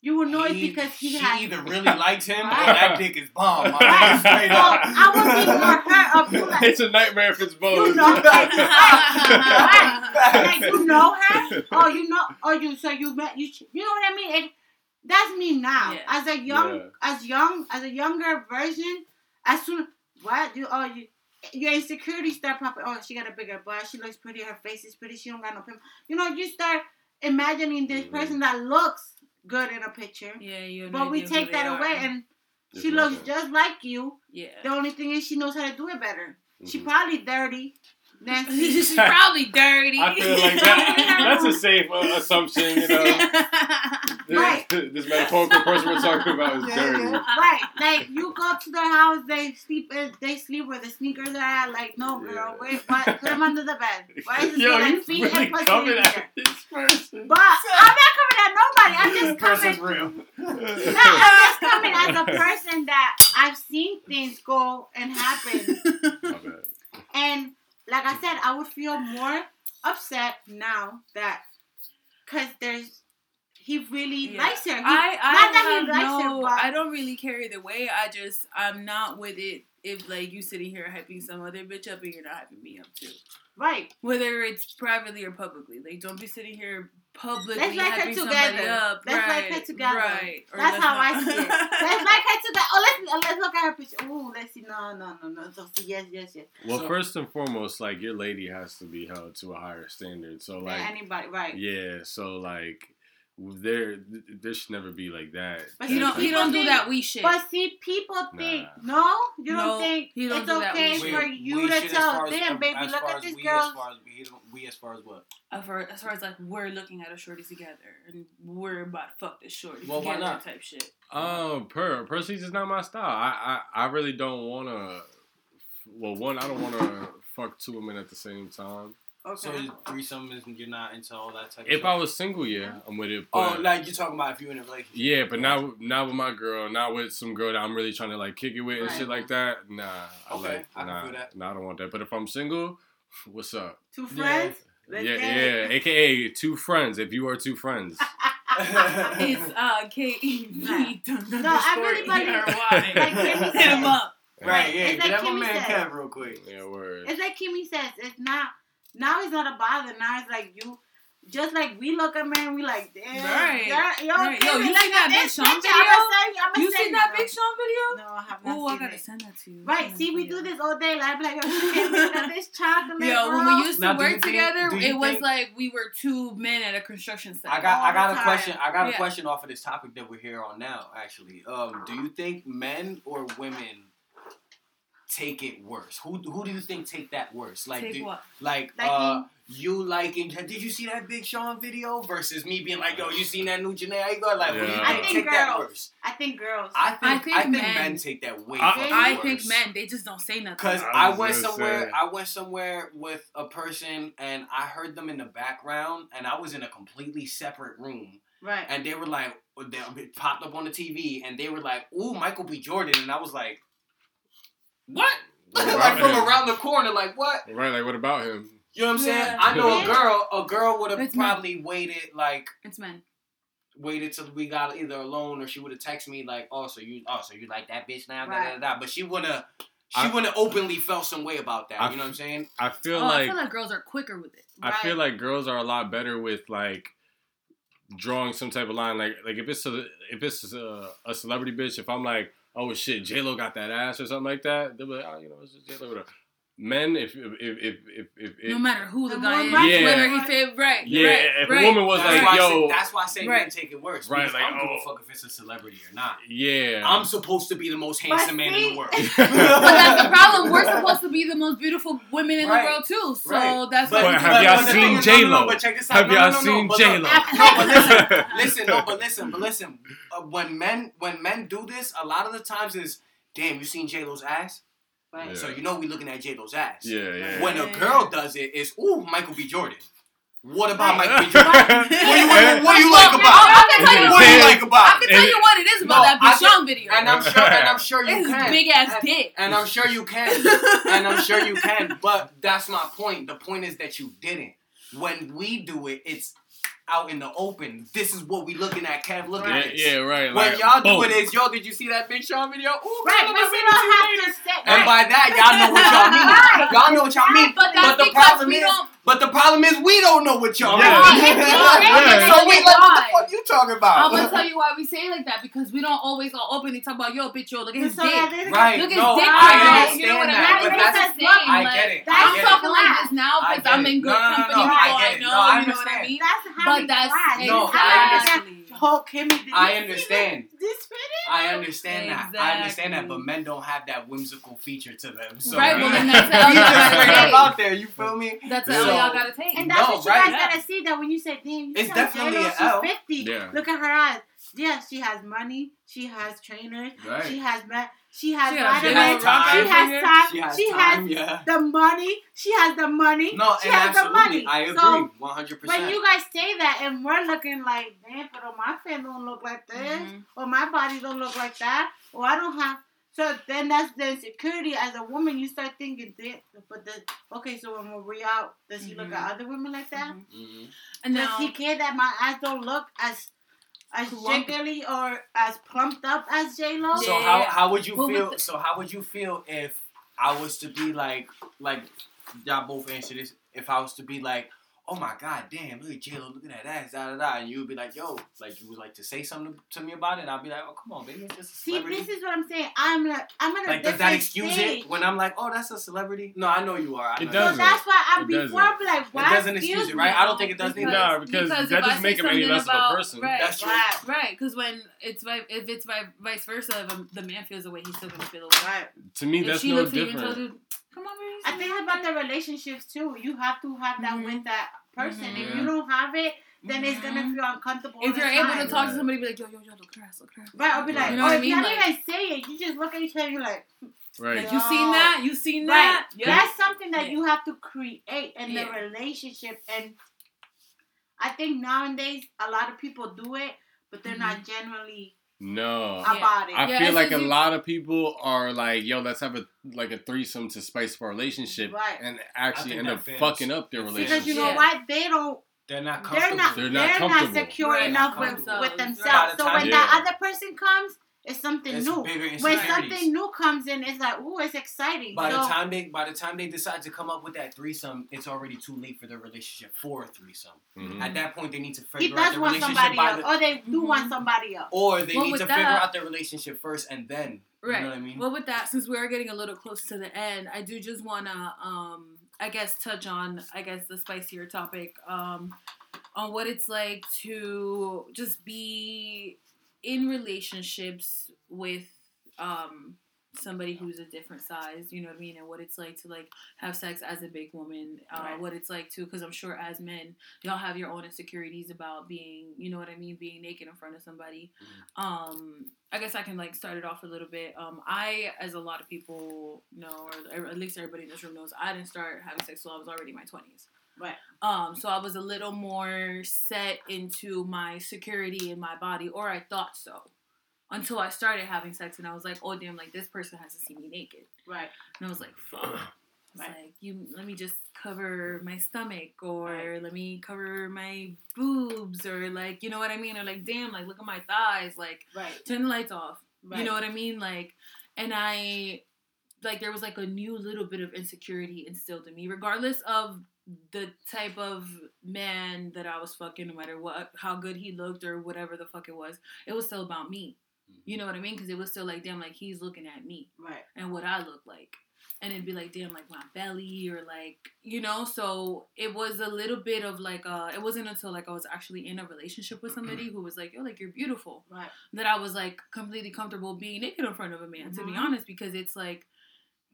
you will know He- it's because he she has. either really likes him or that dick is bomb. my Right. straight So up. I would be more hurt of you like, it's a nightmare if it's both. You know, like, like you know her, or oh, you know, or you so you met you. You know what I mean? It, that's me now. Yeah. As a young, Yeah. as young, as a younger version. As soon what you oh you. Your insecurities start popping. Oh, she got a bigger butt. She looks pretty. Her face is pretty. She don't got no pimple. You know, you start imagining this Mhm. person that looks good in a picture, Yeah, you. but we take they that are. away, and It's she looks just like you. yeah. The only thing is she knows how to do it better. She Mhm. probably dirty. Nancy. She's probably dirty. I feel like that, that's a safe uh, assumption, you know. This, Right. this metaphorical person we're talking about is dirty. right, like you go to their house, they sleep. in- They sleep where the sneakers are at. Like, no, girl, Yeah. wait, what? Put them under the bed. Why is it Yo, like you feet really and pussy coming in at there? this person. But I'm not coming at nobody. I'm just Person's coming. real. No, I'm just coming as a person that I've seen things go and happen. And like I said, I would feel more upset now that because there's he really Yeah. likes her. He, I, I not that have he likes no, her, but I don't really care either way. I just, I'm not with it if like you sitting here hyping some other bitch up and you're not hyping me up too. right. Whether it's privately or publicly, like don't be sitting here publicly Let's like her hyping somebody together. up. Let's like right, her together. Right. Or That's let's how I see it. Let's like her together. Oh, let's oh, let's look at her picture. Ooh, let's see. No, no, no, no. So yes, yes, yes. Well, So- first and foremost, like your lady has to be held to a higher standard. So, like, anybody, right? yeah. So, like, there, there should never be like that. But you don't. He People don't do that we shit. But see, people think Nah. no, you don't think don't it's do okay with for you we to shit as tell far as- them, baby, as look far at this we, girl. As far as we, we as far as what? as far, as far as like we're looking at a shorty together and we're about to fuck this shorty Well, why together not? type shit. Um, per Percy's is not my style. I, I, I really don't want to. Well, one, I don't want to fuck two women at the same time. Okay. So threesome is you're not into all that type. of If stuff? I was single, yeah, I'm with it. oh, like you're talking about if you're in a relationship. yeah, but not not with my girl, not with some girl that I'm really trying to like kick it with and Right. shit like that. Nah, I Okay, like I nah, feel that. nah, I don't want that. But if I'm single, what's up? Two Yeah. friends. Let's yeah, yeah, aka two friends. If you are two friends, It's uh K E V. No, I really believe- like Kimmy Hit him up. right, yeah. It's Get like that my Kimmy man said. Kev real quick. yeah, word. It's like Kimmy says, it's not now it's not a bother. Now it's like you just like we look at men, we like damn. Right. girl, Yo, Right. Yo, you look seen that Big Sean picture. I'ma video? send you- I'ma You seen that. Big Sean video? No, I have not Oh, I gotta it. send that to you. Right, Send see, that we do this all day. Like, like, look this chocolate. Yo, when we used to Now, work together, do you it was think- like we were two men at a construction site. I got I got a time. question. I got a Yeah. question off of this topic that we're here on now. Actually, um, do you think men or women take it worse? Who who do you think take that worse? Like Take do- what? like Liking- uh you liking? Did you see that Big Sean video versus me being like, yo, you seen that new Janae? How you like, who do you Yeah. I think think take that girls. worse? I think girls. I think I I think think, men- men take that way. I- I worse. think men, they just don't say nothing. Cause I I, went somewhere, say. I went somewhere with a person, and I heard them in the background, and I was in a completely separate room, right. and they were like, they it popped up on the TV, and they were like, "Ooh, Michael B. Jordan," and I was like, "What?" What like about from him? around the corner, like what? Right, like what about him? You know what I'm saying? Yeah. I know a girl, a girl would have It's men. probably waited, like It's men. waited till we got either alone, or she would have texted me like, "Oh, so you, oh, so you like that bitch now?" Da, da, da, da. But she would have. She I- wouldn't have openly felt some way about that. I- you know what I'm saying? I feel oh, I like feel like girls are quicker with it. I feel like girls are a lot better with like drawing some type of line. Like like if it's a if it's a, a celebrity bitch, if I'm like, oh shit, J Lo got that ass or something like that, they'll be like, oh, you know, it's J Lo. Whatever. Men, if if if if if, if, if no matter who the The guy is, right Yeah. whether he fit right, yeah, right, if right. a woman was That's like, yo, say, that's why I say men Right. take it worse. Right, like, I don't give oh. a fuck if it's a celebrity or not. yeah, I'm supposed to be the most handsome man in the world. But that's the problem. We're supposed to be the most beautiful women in Right. the world too. So Right. that's But why we have take y'all seen J Lo? No, no, but check this out. Have no, y'all no, no, seen but J look, Lo? No, but listen, listen, no, but listen, but listen. Uh, when men when men do this, a lot of the times is, damn, you seen J Lo's ass? Right. Yeah. So you know we looking at J Lo's ass. yeah, yeah. When a girl does it, it's ooh Michael B. Jordan. What about Michael B. Jordan? what What do you, what, what do you like about? I can tell you What do you Yeah. like I can tell you what it is about No, that I Big Sean video. And I'm sure, and I'm sure you it's can. big ass And- dick. And I'm sure you can. and I'm sure you can. But that's my point. The point is that you didn't. When we do it, it's out in the open. This is what we looking at, Kev. Look Yeah, at this. yeah, right. What like, y'all boom. doing is, yo, did you see that Big Sean video? Ooh, Right, girl, but we don't see you have later. to say. And right. by that, y'all know what y'all mean. Right. Y'all know what y'all mean. But But the problem we is, don't. But the problem is, we don't know what y'all Yeah. mean. Yeah. Yeah. So we like, what the fuck you talking about? I'm gonna tell you why we say it like that because we don't always all openly talk about yo, bitch, yo, look at his So dick. that Right. Look at no, his dick. I right now. understand You know what I that, mean? but That's That's what the thing. I get it. that's I I'm get talking it. like this now because I'm in good No, no, no, company. no, people I I, get it. know. No, I you know what I mean? That's But having that's class. No, It's I having understand. that Kimmy, I understand. This, this? I understand that. I understand that, but men don't have that whimsical feature to them. So Right, well, then that's y'all straight up out there. You feel me? That's Yeah. All So- y'all gotta take. And that's No, what you right. guys gotta see that when you say, damn, you It's saw definitely J-Lo, a she's L. 50. Yeah. Look at her eyes. Yeah, she has money. She has trainers. Right. She has ma- she has She has She vitamins. has time. She has time. She has She time. yeah. the money. She has the money. No, she and has the absolutely, money. I agree, So one hundred when percent. you guys say that and we're looking like, damn, but my fan don't look like this, Mhm. or my body don't look like that, or I don't have. So then that's the insecurity as a woman. You start thinking, damn, but the okay. So when we're out, does he look Mhm. at other women like that? Mhm. Mhm. And Does now, he care that my eyes don't look as as Plump. jiggly or as plumped up as J Lo? So Yeah. how how would you Well, feel? the- so how would you feel if I was to be like like y'all both answer this? If I was to be like, oh my god, damn, look at J Lo, look at that ass, da da da, and you would be like, yo, like you would like to say something to me about it, and I'd be like, oh come on, baby, it's just a See, this is what I'm saying. I'm like, I'm in a like does that excuse stage. it when I'm like, oh, that's a celebrity? No, I know you are. I It know doesn't. that's why I It before doesn't. I'd be like, It doesn't excuse it, right? I don't think it does either. No, because that doesn't I say make him any something less of a about- person. Right, That's true. Right, right. Because when it's vi- if it's vi- vice versa, if the man feels the way, he's still gonna feel the way. right. To me, If that's she no you and different. tells "Come on, baby," I think about the relationships too. You have to have that Mhm. with that person. Mhm. If you don't have it, then it's gonna Mhm. feel uncomfortable. If you're able time. to talk to somebody, be like, "Yo, yo, yo, look at her ass, look at her." ass." Right, I'll be like, You know or what I if mean? you don't even say it, you just look at each other, you're like, Right. Like, you seen that? You seen right. that? Yeah. That's something that Yeah. you have to create in the relationship. And I think nowadays a lot of people do it, but they're Mhm. not generally No. Yeah. about it. I Yeah, feel like a you- lot of people are like, "Yo, let's have a like a threesome to spice up our relationship," Right. and actually end up fails. fucking up their relationship. because you know Yeah. what? They don't They're not they're not They're they're not not, secure Right. enough Not with, with themselves. The So when Yeah. that other person comes, it's something It's new. bigger When something new comes in, it's like, ooh, it's exciting. By so, the time they by the time they decide to come up with that threesome, it's already too late for their relationship for a threesome. Mhm. At that point, they need to he figure out their want relationship somebody by else, the, or they do Mhm. want somebody else. or they Well, need to that- figure out their relationship first and then. Right. You know what I mean? Well, with that, since we are getting a little close to the end, I do just want to, um, I guess, touch on, I guess, the spicier topic, um, on what it's like to just be in relationships with, um, somebody who's a different size, you know what I mean, and what it's like to like have sex as a big woman, uh, Right. what it's like to, because I'm sure as men, y'all have your own insecurities about being, you know what I mean, being naked in front of somebody. Um, I guess I can like start it off a little bit. Um, I, as a lot of people know, or at least everybody in this room knows, I didn't start having sex till I was already in my twenties. Right. Um, so I was a little more set into my security in my body, or I thought so, until I started having sex, and I was like, oh damn, like this person has to see me naked, Right. and I was like, fuck. Right. like you let me just cover my stomach or Right. let me cover my boobs or like you know what I mean or like damn like look at my thighs like Right. turn the lights off Right. you know what I mean? Like, and I, like, there was like a new little bit of insecurity instilled in me, regardless of the type of man that I was fucking, no matter what, how good he looked or whatever the fuck it was. It was still about me. You know what I mean? Because it was still like, damn, like he's looking at me Right. and what I look like. And it'd be like, damn, like my belly or like, you know? So it was a little bit of like, uh, it wasn't until like I was actually in a relationship with somebody who was like, yo, like you're beautiful Right. that I was like completely comfortable being naked in front of a man, to be Mhm. honest, because it's like,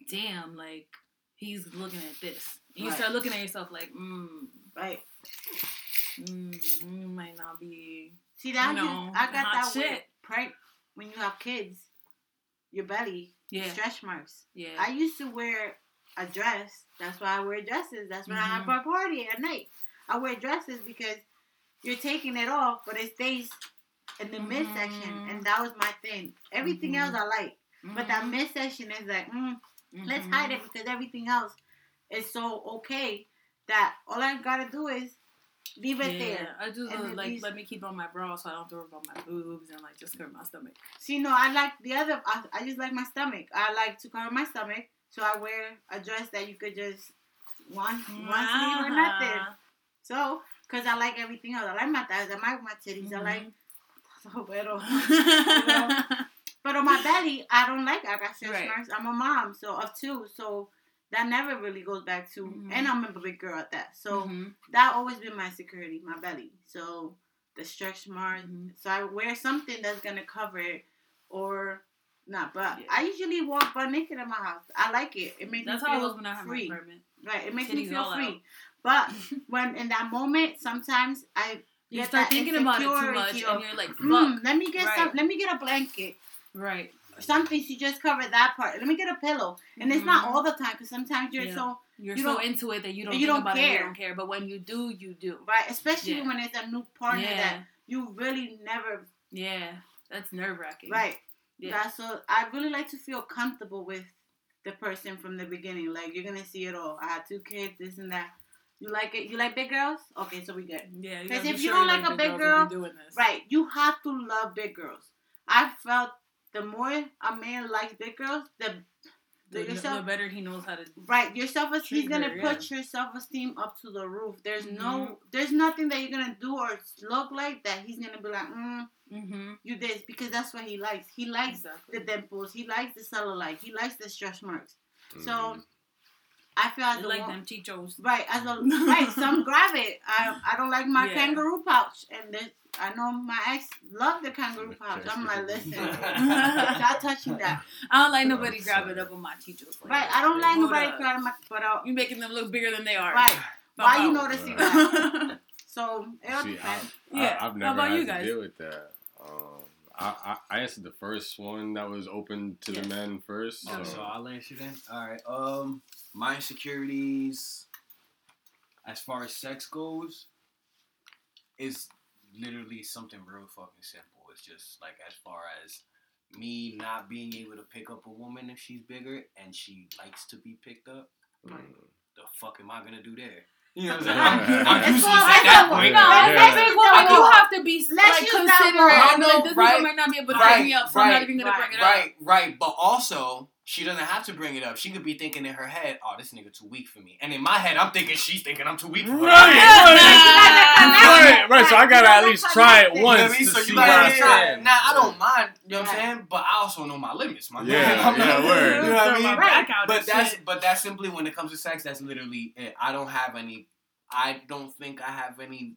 damn, like he's looking at this. You Right. start looking at yourself like, mm, Right. mm, mm, might not be. See that? You know, I got that shit. when you have kids. Your belly, Yeah, stretch marks. yeah. I used to wear a dress. That's why I wear dresses. That's when I have my party at night. I wear dresses because you're taking it off, but it stays in the midsection, Mhm. and that was my thing. Everything Mhm. else I like, but that Mhm. midsection is like, mm, let's hide it because everything else is so okay that all I gotta do is leave it yeah, there. I uh, like least- let me keep on my bra so I don't throw up on my boobs and like just cover my stomach. See, no, I like the other. I, I just like my stomach. I like to cover my stomach, so I wear a dress that you could just one one sleeve or nothing. Uh-huh. So, cause I like everything else. I like my thighs. I like my titties. I like. Mm-hmm. Pero, but on my belly, I don't like. I got stretch Right. marks. I'm a mom, so of two, so that never really goes back to. Mhm. And I'm a big girl at that, so Mhm. that always been my security, my belly. So the stretch marks. Mhm. So I wear something that's gonna cover it, or not. But Yeah. I usually walk butt naked in my house. I like it. It makes That's me how I feel was when I had free. my apartment. Right. It makes Titties me feel free. out. But when in that moment, sometimes I You get start thinking about it too much, insecurity and you're like. "Mm, let me get Right. some. Let me get a blanket. Right. Something She just covered that part. Let me get a pillow. And it's not Mhm. all the time because sometimes you're Yeah. so You're You so into it that you don't you think don't about it. You care. don't care. But when you do, you do. right, especially Yeah. when it's a new partner yeah. that you really never Yeah. That's nerve wracking. right. Yeah. That's so I really like to feel comfortable with the person from the beginning. Like you're gonna see it all. I had two kids, this and that. You like it? You like big girls? Okay, so we good. Yeah. 'Cause gotta if be you don't like a big girl. Right. You have to love big girls. I felt the more a man likes big girls, the The, the the better he knows how to. right your self esteem. he's gonna her, put your self esteem up to the roof. There's Mm-hmm. no there's nothing that you're gonna do or look like that he's gonna be like, mm, Mm-hmm. you this because that's what he likes. He likes Exactly. the dimples. He likes the cellulite. He likes the stretch marks. Mm-hmm. So I feel as You a like wo- them chichos. Right, as a right, some grab it. I I don't like my Yeah. kangaroo pouch, and this, I know my ex loved the kangaroo pouch. I'm like, listen, stop touching that. I don't like nobody grabbing up on my chichos. Like Right, that. I don't like Hold nobody up. grabbing my, but uh, You making them look bigger than they are. right. Bow Why you noticing Right. that? So it all See, I, depends. I, Yeah. I've How never about had you to guys? deal with that. Um, I, I, I answered the first one that was open to Yes. the men first. Oh, so- so I'll answer then. All right. Um, my insecurities, as far as sex goes, is literally something real fucking simple. It's just like as far as me not being able to pick up a woman if she's bigger and she likes to be picked up. Mm. The fuck am I gonna do there? You know what I'm saying? I'm, I'm useless at that point. No, Yeah. as a big woman, I you have to be Let's like use considerate. I'm know, like, this right, nigga might not be able to right, pick me up, so I'm not even gonna bring it up. Right, right. But also, she doesn't have to bring it up. She could be thinking in her head, "Oh, this nigga too weak for me," and in my head, I'm thinking she's thinking I'm too weak for her. Right, right, right. So I gotta at least try it You know You know once I mean? to So see you where gotta I try. stand. Now I don't mind, you know what I'm saying, but I also know my limits, my Yeah, man. I'm yeah, not- word. You know what I mean? Right. But that's but that's simply when it comes to sex. That's literally it. I don't have any. I don't think I have any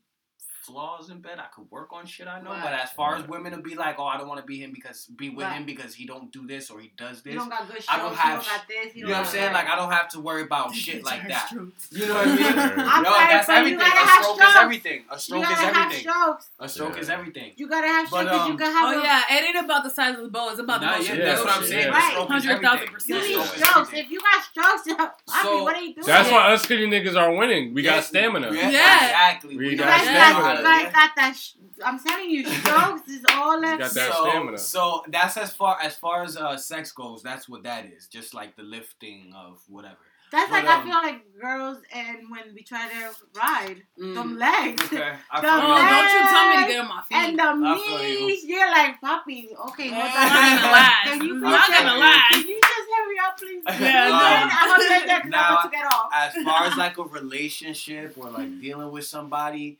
flaws in bed. I could work on shit I know. But as far as women to be like, oh, I don't want to be him because be with Right. him because he don't do this or he does this. You don't got good shows. I don't you have don't got this. You You, know what I'm saying? Like I don't have to worry about shit like that. You know what I mean? I'm Yo, that's everything. A have stroke is everything. A You stroke is gotta have everything. A stroke is everything. You gotta have But, strokes because um, you can have. Oh a- yeah, it ain't about the size of the bow. It's about the Nah, motion. that's what I'm saying. yeah. A stroke is 100,000%. everything. You A need strokes. If you got strokes, what are you doing? That's why us skinny niggas are winning. We got stamina. Yeah, Yeah. exactly. We got stamina. Got, you guys got that. Sh- I'm telling you, strokes is all You that. got that so, stamina. So that's as far as far as uh, sex goes. That's what that is. Just like the lifting of whatever. That's But, like I um, feel like girls and when we try to ride, Mm. them legs. Okay. I The feel Oh, you. legs. don't you tell me to get on my feet. And the I feel you. knees, you're like, Poppy, okay, hold I'm not gonna last. Can you I'm not just- gonna last. Can you just hurry up, please? Yeah, And no. then I'm gonna get there because Now- to get off. as far as like a relationship or like dealing with somebody,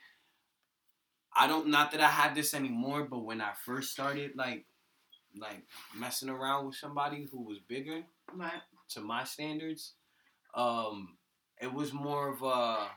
I don't not that I have this anymore, but when I first started like like messing around with somebody who was bigger Right. to my standards, um, it was more of a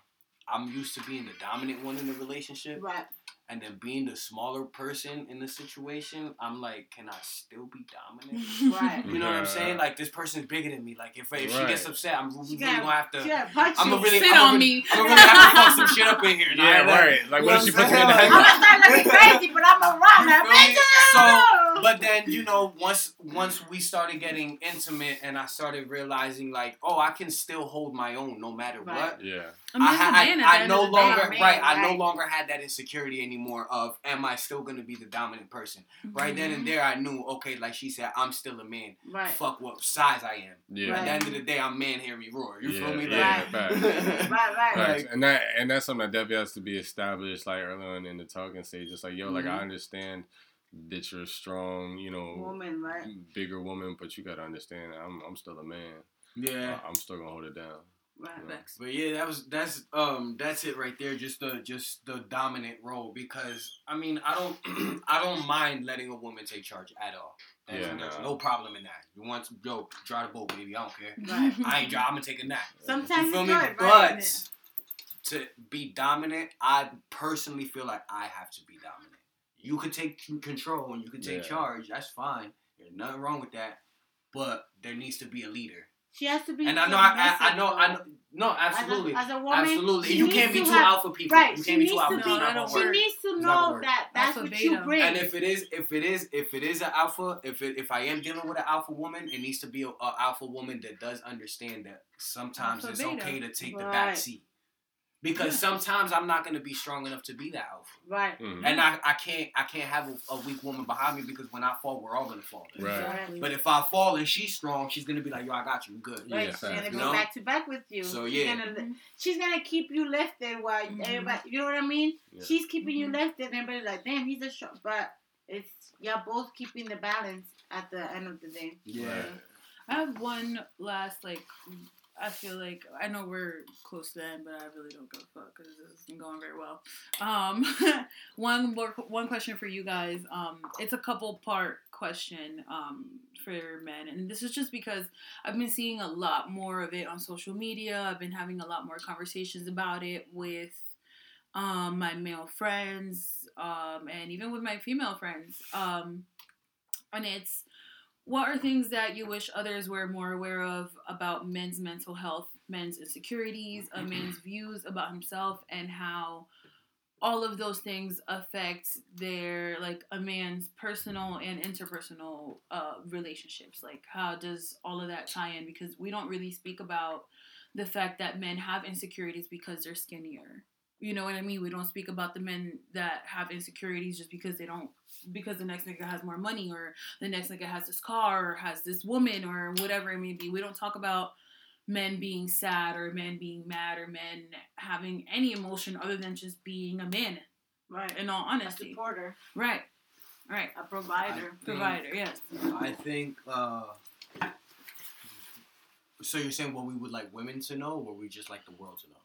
I'm used to being the dominant one in the relationship, Right. And then being the smaller person in the situation. I'm like, can I still be dominant? Right. You know what I'm saying? Like this person's bigger than me. Like if, if she gets upset, I'm really She gonna gotta- have to. Yeah, punch I'm you. gonna really Sit I'm on gonna, me. I'm gonna really have to fuck some shit up in here. Yeah, Nah, right. Like, You what know if she what I'm puts me in the saying? head? I'm gonna start looking crazy, but I'm a run. You feel me? So, So, But but then you know, once once we started getting intimate, and I started realizing like, oh, I can still hold my own no matter Right. what. Yeah. I mean, I, that's a ha- man at I, I no of the day. longer man, right. I no longer had that insecurity anymore of am I still gonna be the dominant person? Right then Mm-hmm. and there, I knew okay, like she said, I'm still a man. Right. Fuck what size I am. Yeah. At the end of the day, I'm man. Hear me roar. You Yeah, feel me? yeah, Like- facts. Right, right. Right. And that and that's something that definitely has to be established like early on in the talking stage. Just like yo, like Mhm. I understand that you're a strong, you know, Woman, right? bigger woman, but you gotta understand I'm I'm still a man. yeah. Uh, I'm still gonna hold it down. Right. Yeah. Facts. But yeah, that was that's um that's it right there. Just the just the dominant role because I mean I don't I don't mind letting a woman take charge at all. There's, Yeah, there's nah. no problem in that. You want to go drive the boat, baby? I don't care. Right. I ain't drive. I'm gonna take a nap. Sometimes You feel it's me? good, But right? to be dominant, I personally feel like I have to be dominant. You could take control and you could take Yeah. charge. That's fine. There's nothing wrong with that. But there needs to be a leader. She has to be. And I know, I, I, I know. I know. No, As a- absolutely. As a, woman, Absolutely. You can't be to too have- alpha people. Right. You she can't be needs too to alpha No, be. people. that Not don't gonna She work. work. needs to It's not gonna know that that's Alpha, what you bring. And if it is, if it is, if it is an alpha, if it, if I am dealing with an alpha woman, it needs to be a, a alpha woman that does understand that sometimes Alpha, it's beta. okay to take the Right. back seat. Because Yeah. sometimes I'm not gonna be strong enough to be that alpha, right. Mhm. and I, I can't I can't have a, a weak woman behind me because when I fall, we're all gonna fall. Right. Exactly. But if I fall and she's strong, she's gonna be like, "Yo, I got you, I'm good." Yeah, Right. she's facts. gonna You go know? back to back with you. So, She's yeah. gonna, Mhm. she's gonna keep you lifted while Mhm. everybody. You know what I mean? Yeah. She's keeping you Mhm. lifted, and everybody's like, "Damn, he's a shot." But it's you're both keeping the balance at the end of the day. Yeah. Right. I have one last like. I feel like I know we're close to the end, but I really don't give a fuck because this isn't going very well. Um, one more one question for you guys. Um, it's a couple part question um, for men, and this is just because I've been seeing a lot more of it on social media. I've been having a lot more conversations about it with um, my male friends um, and even with my female friends. Um, and it's what are things that you wish others were more aware of about men's mental health, men's insecurities, a man's views about himself, and how all of those things affect their like a man's personal and interpersonal uh, relationships. Like how does all of that tie in? Because we don't really speak about the fact that men have insecurities because they're skinnier. You know what I mean? We don't speak about the men that have insecurities just because they don't because the next nigga has more money or the next nigga has this car or has this woman or whatever it may be. We don't talk about men being sad or men being mad or men having any emotion other than just being a man. Right. In all honesty. A supporter, right, right. a provider. think- Provider, yes. I think. uh So you're saying what we would like women to know, or we just like the world to know?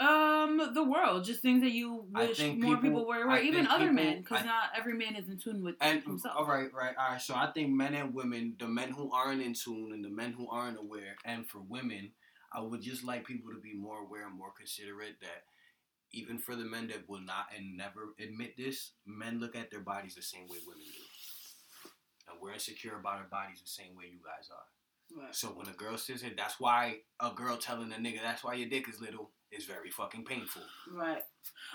Um, the world, just things that you wish more people- people, were aware, even other people- men, because not every man is in tune with And himself. all right, right, all right. So I think men and women, the men who aren't in tune and the men who aren't aware, and for women, I would just like people to be more aware and more considerate that even for the men that will not and never admit this, men look at their bodies the same way women do. And we're insecure about our bodies the same way you guys are. Right. So when a girl says it, that's why a girl telling a nigga that's why your dick is little is very fucking painful. Right.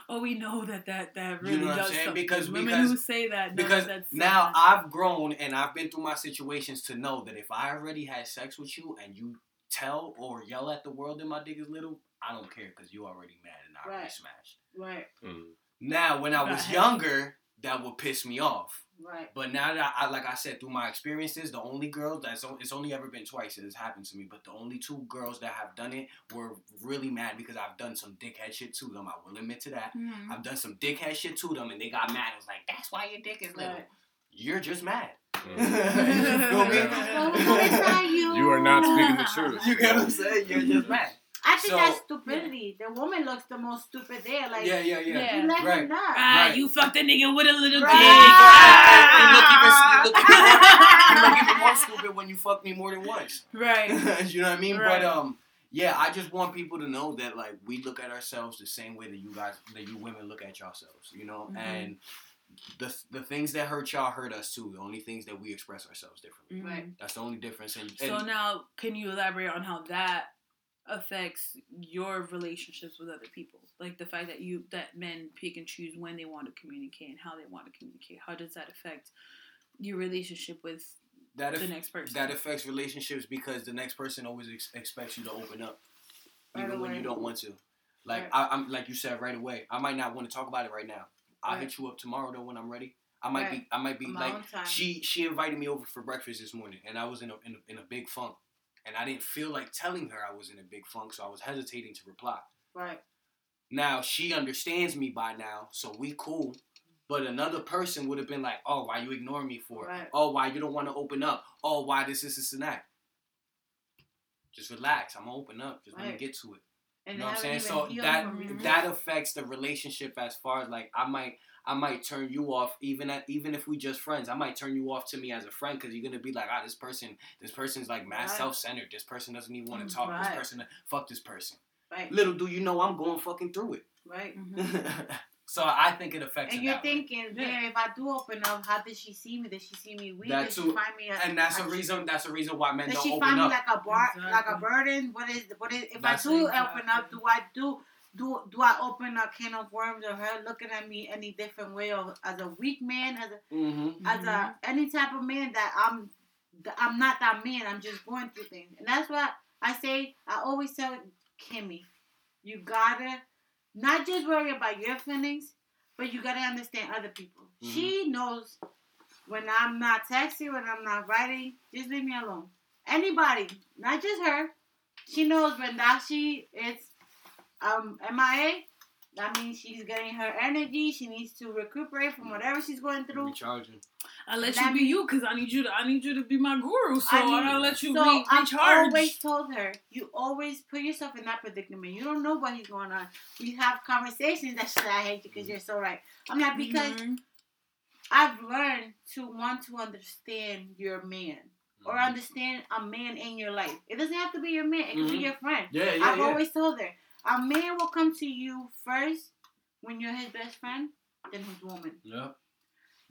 Oh, we know that that that You really know what does saying? something. Because- women because- who say that know Because that's now something. I've grown and I've been through my situations to know that if I already had sex with you and you tell or yell at the world that my dick is little, I don't care because you already mad and I already Right. smashed. Right. Mhm. Now, when I was younger, that would piss me off. Right. But now that I, like I said, through my experiences, the only girls that's o- it's only ever been twice it has happened to me. But the only two girls that have done it were really mad because I've done some dickhead shit to them. I will admit to that. Mhm. I've done some dickhead shit to them, and they got mad. It was like, "That's why your dick is little." Right. You're just mad. Mhm. you feel me? Well, it's not you. You are not speaking the truth. You get what I'm saying? You're just mad. I think So- that's stupidity. The woman looks the most stupid there. Like, Yeah, yeah, yeah. Yeah. you let her Right. know. Ah, Right. you fucked a nigga with a little Right. dick. You look even, Ah. you look even, more, you look even more stupid when you fuck me more than once. right. you know what I mean? Right. But um, yeah, I just want people to know that like we look at ourselves the same way that you guys, that you women look at yourselves. You know, Mhm. and the the things that hurt y'all hurt us too. The only things that we express ourselves differently. Mhm. Right. That's the only difference. And, So now, can you elaborate on how that affects your relationships with other people? Like the fact that you that men pick and choose when they want to communicate and how they want to communicate. How does that affect your relationship with That the if, next person. that affects relationships because the next person always ex- expects you to open up, Right even when away. you don't want to. Like Right. I, I'm like you said right away. I might not want to talk about it right now. I'll Right. hit you up tomorrow though when I'm ready. I might Right. be I might be my like she she invited me over for breakfast this morning and I was in a, in a in a big funk and I didn't feel like telling her I was in a big funk so I was hesitating to reply. Right. Now she understands me by now, so we cool. But another person would have been like, "Oh, why you ignoring me for? Right. Oh, why you don't want to open up? Oh, why this, this, this, and that?" Just relax. I'm gonna open up. Just let me get to it. And You know what I'm saying? So that healed from it. that affects the relationship as far as like I might I might turn you off even at even if we just friends. I might turn you off to me as a friend because you're gonna be like, ah, this person, this person's like mad Right. self centered. This person doesn't even want Mm, to talk. This person, fuck this person. Right. Little do you know, I'm going fucking through it. Right. Mhm. so I think it affects. And you're that thinking, Yeah. damn, if I do open up, how did she see me? Did she see me weak? That did she too. find me? A, and that's a a- reason. That's a reason why men Does don't open up. Did she find me like a bar, like a burden? What is what is? If That's I do open up, do I do do do I open a can of worms of her looking at me any different way, or as a weak man, as a mm-hmm. as a any type of man that I'm I'm not that man. I'm just going through things, and that's why I say I always tell Kimmy, you gotta not just worry about your feelings, but you gotta understand other people. Mhm. She knows when I'm not texting, when I'm not writing, just leave me alone. Anybody, not just her. She knows when that she is um MIA. That means she's getting her energy. She needs to recuperate from whatever she's going through. Recharging. I let That you be means- you because I need you to. I need you to be my guru. So I I, need- gotta let you So re- I've recharge. always told her, you always put yourself in that predicament. You don't know what he's going on. We have conversations that shit, I hate you because you're so right. I'm not because Mhm. I've learned to want to understand your man or Mhm. understand a man in your life. It doesn't have to be your man. It can be Mhm. your friend. Yeah, yeah, I've yeah. always told her, a man will come to you first when you're his best friend, then his woman. yeah.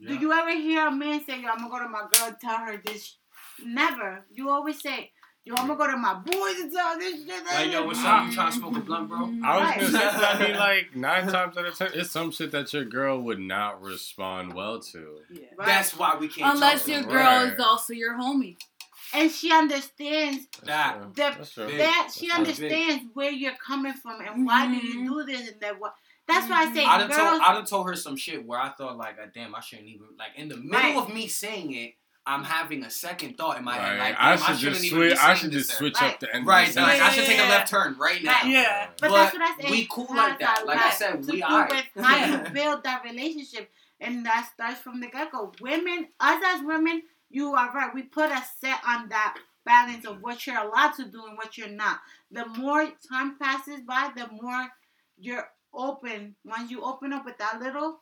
Do you ever hear a man say, Yo, I'm gonna go to my girl and tell her this? Never. You always say, Yo, I'm gonna go to my boys and tell this shit. Like, yo, what's up? You trying to smoke a blunt, bro? Mm-hmm. I was Right. gonna say, that I mean, like nine times out of ten, it's some shit that your girl would not respond well to. Yeah. Right. That's why we can't. Unless talk your to Right. girl is also your homie. And she understands That- true. that- That's true. Big. that she That's big. understands where you're coming from and why do you Mhm. do this and that what that's why I say I done girls told I done told her some shit where I thought like, uh, damn, I shouldn't even like in the middle Right. of me saying it, I'm having a second thought in my head like, I damn, I, should shouldn't just even switch. I should just switch Right. up the end. Right, of the like I sentence. should take a left turn right now. Right. Yeah. But, But that's what I say. we cool like that. a Like I said, to we do alright. with how you build that relationship, and that starts from the get go. Women, us as women, you are right. We put a set on that balance of what you're allowed to do and what you're not. The more time passes by, the more you're open. Once you open up with that little,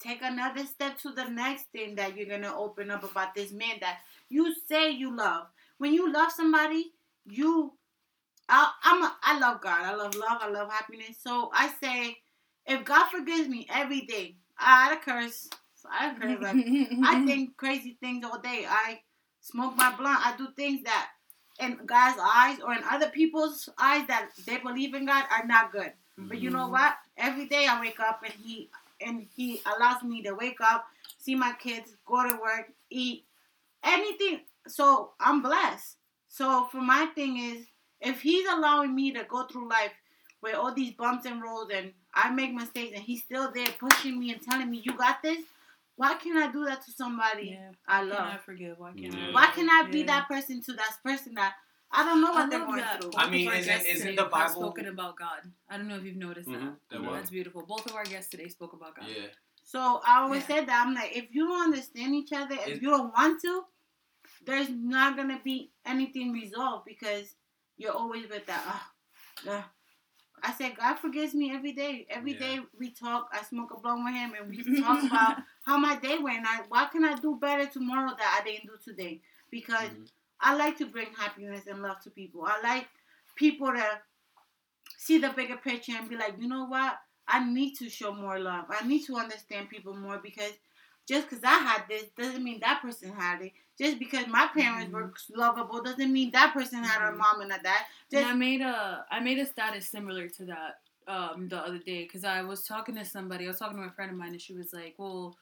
take another step to the next thing that you're gonna open up about this man that you say you love. When you love somebody, you I, I'm a, I love God. I love love. I love happiness. So I say, if God forgives me every day, I had a curse. I curse. Like, I think crazy things all day. I smoke my blunt. I do things that in God's eyes or in other people's eyes that they believe in God are not good. But you know Mhm. what? Every day I wake up and he and he allows me to wake up, see my kids, go to work, eat, anything. So I'm blessed. So for my thing is, if he's allowing me to go through life with all these bumps and rolls and I make mistakes and he's still there pushing me and telling me you got this, why can't I do that to somebody Yeah. I Can love? I forgive? Why can't Yeah. I? Why can I be Yeah. that person to that person that I don't know I what they're going that. through? I mean, Both isn't, isn't the Bible- spoken about God? I don't know if you've noticed that. Mhm, that Yeah. was. That's beautiful. Both of our guests today spoke about God. Yeah. So I always Yeah. said that I'm like, if you don't understand each other, if It- you don't want to, there's not gonna be anything resolved because you're always with that. Uh, uh. I said God forgives me every day. Every Yeah. day we talk. I smoke a blunt with him, and we talk about how my day went. I, what can I do better tomorrow that I didn't do today? Because Mhm. I like to bring happiness and love to people. I like people to see the bigger picture and be like, you know what? I need to show more love. I need to understand people more because just because I had this doesn't mean that person had it. Just because my parents were lovable doesn't mean that person had a Mhm. mom and a dad. And I made a I made a status similar to that um, the other day because I was talking to somebody. I was talking to a friend of mine, and she was like, "Well,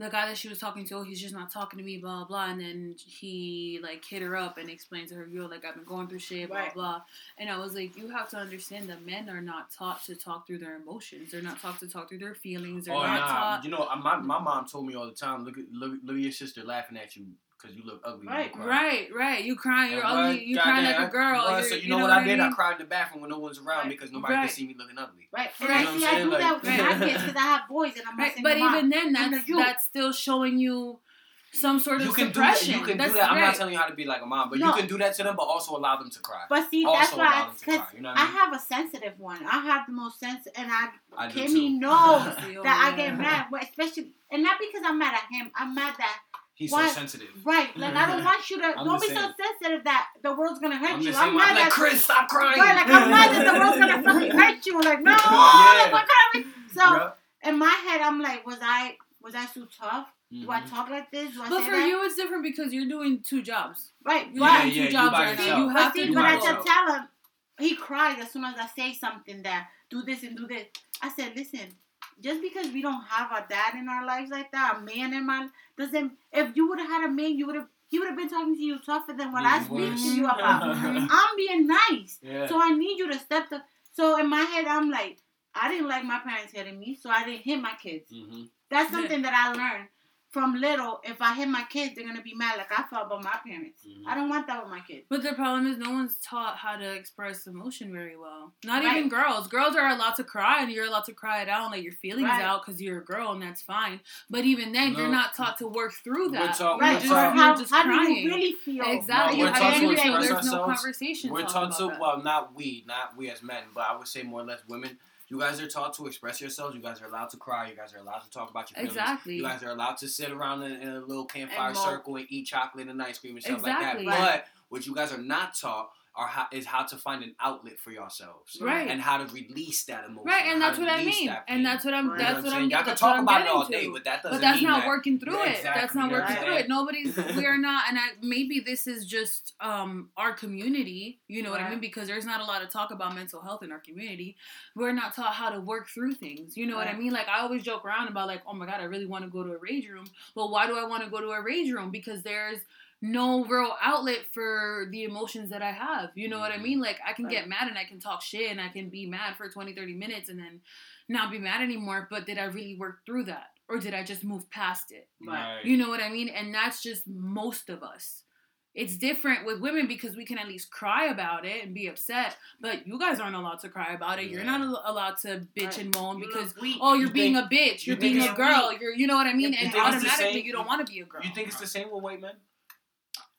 the guy that she was talking to, oh, he's just not talking to me, blah blah. And then he like hit her up and explained to her, yo, like I've been going through shit, blah Right. blah. And I was like, you have to understand that men are not taught to talk through their emotions. They're not taught to talk through their feelings. They're Oh not nah, taught. you know, my my mom told me all the time. Look at look, look at your sister laughing at you because you look ugly. Right. Right, right. You crying, you're And ugly. what? You crying like a girl. what? so you, know, what what I did? I cried in the bathroom when no one's around Right. because nobody Right. could see me looking ugly. Right. And Right. I You know see, what I'm I do saying? that with my kids because I have boys and I'm Right, not but mom. even then, that's like, you. that's still showing you some sort of You can do suppression. You can that's do that. I'm not telling you how to be like a mom, but No. you can do that to them, but also allow them to cry. But see, also that's why, them to because cry. You know what I I have a sensitive one. I have the most sensitive, and I, I do Kimmy too. knows oh, that I get oh, mad, especially, and not because I'm mad at him. I'm mad that He's Why- so sensitive. right, like I don't want you to. I'm don't the be so sensitive that the world's gonna hurt I'm you. I'm I'm mad like, Chris, stop crying. Right, like I'm mad that the world's gonna fucking hurt you. Like no, Yeah. like what kind of so Yeah. in my head I'm like, was I was I so tough? Do I Mhm. talk like this? Do I But say for that? you, it's different because you're doing two jobs. right, You're Yeah, doing yeah, two you jobs right now. yourself. You But have see, to do but I both. tell him. He cries as soon as I say something that do this and do this. I said, listen, just because we don't have a dad in our lives like that, a man in my doesn't. If you would have had a man, you would have. He would have been talking to you tougher than what I speak to you about. I'm being nice, Yeah. so I need you to step the. So in my head, I'm like, I didn't like my parents hitting me, so I didn't hit my kids. hmm That's Yeah. something that I learned from little. If I hit my kids, they're gonna be mad like I felt about my parents. Mhm. I don't want that with my kids. But the problem is, no one's taught how to express emotion very well. Not Right. even girls. Girls are allowed to cry, and you're allowed to cry it out and let your feelings Right. out because you're a girl, and that's fine. But even then, you're not taught to work through We're that. taught- You're Right, we're just, taught- you're how, just how do you really feel? Exactly. No, we're taught to end of the day, express There's no ourselves. conversation. We're taught to well, not we, not we as men, but I would say more or less women. You guys are taught to express yourselves. You guys are allowed to cry. You guys are allowed to talk about your feelings. Exactly. You guys are allowed to sit around in, in a little campfire And circle and eat chocolate and ice cream and stuff Exactly. like that. But what you guys are not taught are how, is how to find an outlet for yourselves. Right. And how to release that emotion. Right, and that's what I mean, that and that's what I'm. Right. That's what what I'm I'm. saying? Y'all can that's talk what I'm about it all day, to. but that doesn't But that's mean not that- working through Yeah, it. exactly, That's not you know working what through it. Nobody's. we are not, and I maybe this is just um our community. You know what I mean? Because there's not a lot of talk about mental health in our community. We're not taught how to work through things. You know what I mean? Like I always joke around about like, oh my god, I really want to go to a rage room. Well, why do I want to go to a rage room? Because there's no real outlet for the emotions that I have. You know what I Mhm. mean? Like I can Right. get mad and I can talk shit and I can be mad for 20, 30 minutes and then not be mad anymore. But did I really work through that? Or did I just move past it? Right. You know what I mean? And that's just most of us. It's different with women because we can at least cry about it and be upset, but you guys aren't allowed to cry about it. You're not al- allowed to bitch Right. and moan You because look oh, you're You being think- a bitch, you you're think being a girl, weak? you're you know what I mean, You and think it's the automatically same- you don't want to be a girl. You think it's the same with white men?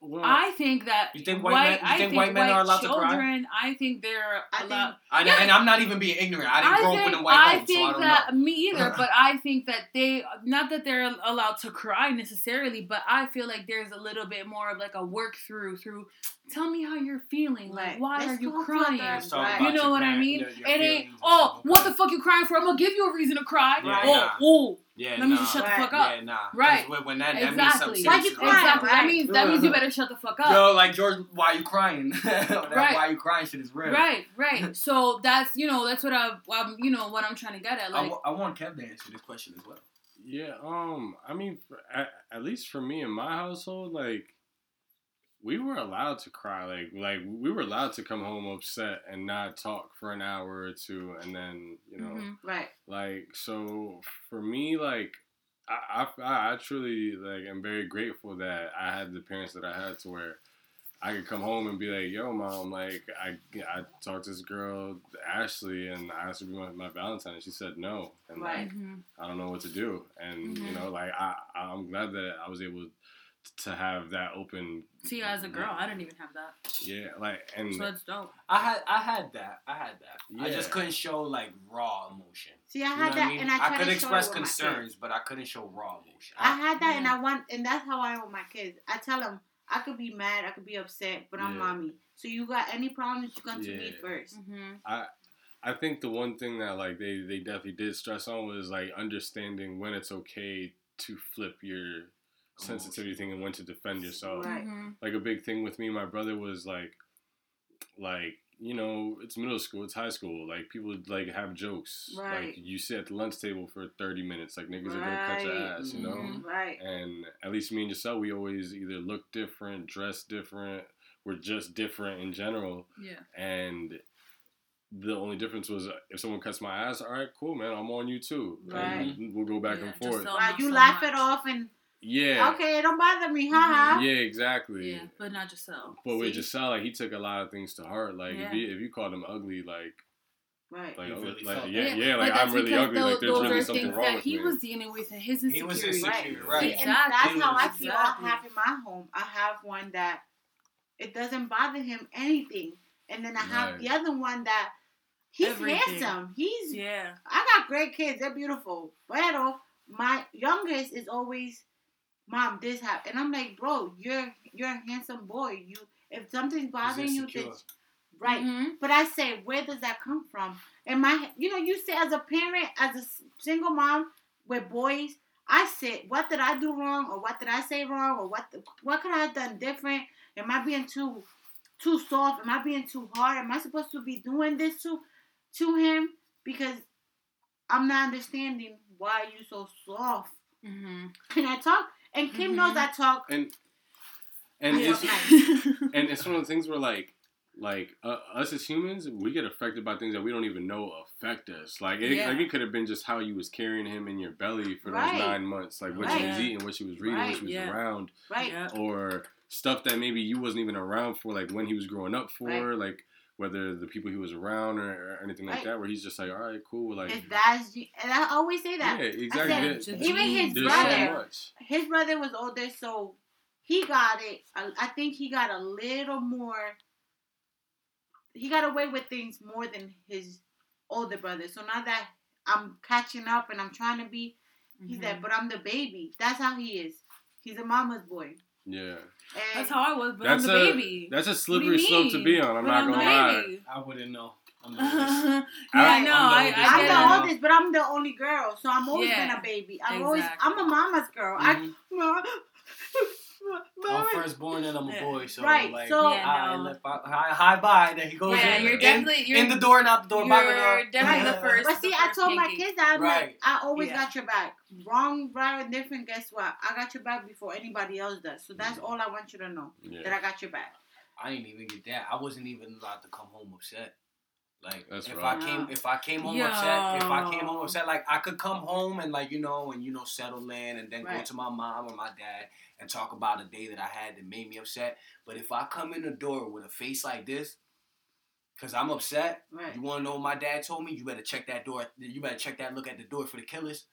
Well, I think that You think white men- you I think white men are allowed to cry? children, I think they're I allowed. I, Yeah. And I'm not even being ignorant. I didn't grow up in a white I home, think so I don't that know. me either, but I think that they not that they're allowed to cry necessarily, but I feel like there's a little bit more of like a work through through. Tell me how you're feeling. Like, Right. why Let's are you crying? that. Let's talk Right. You know your what I mean? your- your it ain't. Oh, what the fuck you crying for? I'm gonna give you a reason to cry. Yeah, oh, nah. oh, Yeah, let me nah. just shut the fuck up. Yeah, nah. 'Cause Right. When, when that, that means Exactly. something Why'd you serious is cry? Exactly. That means that means you better shut the fuck up. Yo, like George, why you crying? that Right. why you crying shit is real. Right, right. So that's you know that's what I, I'm you know what I'm trying to get at. I, Like, wa- I want Kev to answer this question as well. Yeah, um, I mean, for, at, at least for me in my household, like, we were allowed to cry. Like, like we were allowed to come home upset and not talk for an hour or two, and then you know, mhm. Right. like, so for me, like, I, I, I truly like am very grateful that I had the parents that I had to where I could come home and be like, "Yo, mom, like I I talked to this girl Ashley and I asked her to be my, my Valentine, and she said no, and Right. like Mhm. I don't know what to do, and you Mhm. know, like I I'm glad that I was able to have that open. See, as a girl, I didn't even have that, Yeah, like and so that's dope. I had I had that. I had that. I just couldn't show like raw emotion. See, I You know had that, I mean? and I, try could to express show it with concerns, but I couldn't show raw emotion. I had that, and I want, and that's how I am with my kids. I tell them I could be mad, I could be upset, but I'm Yeah. mommy. So you got any problems, you come to me Yeah. first. hmm I think the one thing that like they they definitely did stress on was like understanding when it's okay to flip your sensitivity thing and when to defend yourself. Right. hmm Like a big thing with me, my brother was like, like you know, it's middle school, it's high school. Like people like have jokes. Right. Like you sit at the lunch table for thirty minutes. Like niggas are gonna cut your ass, you know. Mhm. Right. And at least me and yourself, we always either look different, dress different. We're just different in general. Yeah. And the only difference was uh, if someone cuts my ass, all right, cool, man, I'm on you too. Right. And we'll go back Yeah, and forth. so- Right. You so laugh much. it off and yeah. okay, it don't bother me, mm-hmm. haha. Yeah, exactly. Yeah, but not yourself. But with See? Giselle, like he took a lot of things to heart. Like Yeah. if you if you called him ugly, like Right. like, really like felt yeah, yeah, like I'm really ugly. tho- like there's those really something wrong that with he me. was dealing with in his He was insecure, Right. right. See, and that's how I feel. I have in my home. I have one that it doesn't bother him anything, and then I have Right. the other one that he's Everything. handsome. He's Yeah. I got great kids. They're beautiful. Pero my youngest is always, mom, this happened, and I'm like, bro, you're you're a handsome boy. You if something's bothering you, insecure. then right. Mhm. But I say, where does that come from? And my, you know, you say as a parent, as a single mom with boys, I said, what did I do wrong, or what did I say wrong, or what what could I have done different? Am I being too too soft? Am I being too hard? Am I supposed to be doing this to to him? Because I'm not understanding why you so soft. Mhm. And I talk, and Kim knows I talk. And and Yeah. it's and it's one of the things where like like uh, us as humans, we get affected by things that we don't even know affect us. Like it, Yeah. like it could have been just how you was carrying him in your belly for Right. those nine months, like what she was eating, what she was reading, what she was yeah. around, Right. Yeah. or stuff that maybe you wasn't even around for, like when he was growing up for, Right. like whether the people he was around or, or anything like Right. that, where he's just like, all right, cool, like His dad's, and I always say that. yeah, that. exactly. I There- said, even his There's brother, so his brother was older, so he got it. I, I think he got a little more. He got away with things more than his older brother. So now that I'm catching up and I'm trying to be, he's Mhm. that. But I'm the baby. That's how he is. He's a mama's boy. Yeah, And That's how I was, but that's I'm the a baby. that's a slippery slope to be on. I'm But not the gonna lie. baby. I wouldn't know. I'm the yeah, oldest. I I'm know. the I, oldest. I I'm the oldest, but I'm the only girl, so I'm always Yeah, been a baby. I'm always. I'm a mama's girl. Mhm. I, I'm firstborn and I'm a boy, so Right, like, so- Yeah, I, no. let- hi, hi, bye. Then he goes Yeah, in, you're in, definitely you're, in the door and out the door. Bye, you're bye, bye. definitely the first. But see, the I first told my kids that I'm Right. like, I always Yeah. got your back. Wrong, right, or different. Guess what? I got your back before anybody else does. So that's all I want you to know. That I got your back. I didn't even get that. I wasn't even allowed to come home upset. Like That's if right. I came if I came home Yo. upset, if I came home upset, like I could come home and like you know and you know settle in and then go to my mom or my dad and talk about a day that I had that made me upset. But if I come in the door with a face like this, cause I'm upset, Right. you wanna know what my dad told me? You better check that door. You better check that look at the door for the killers.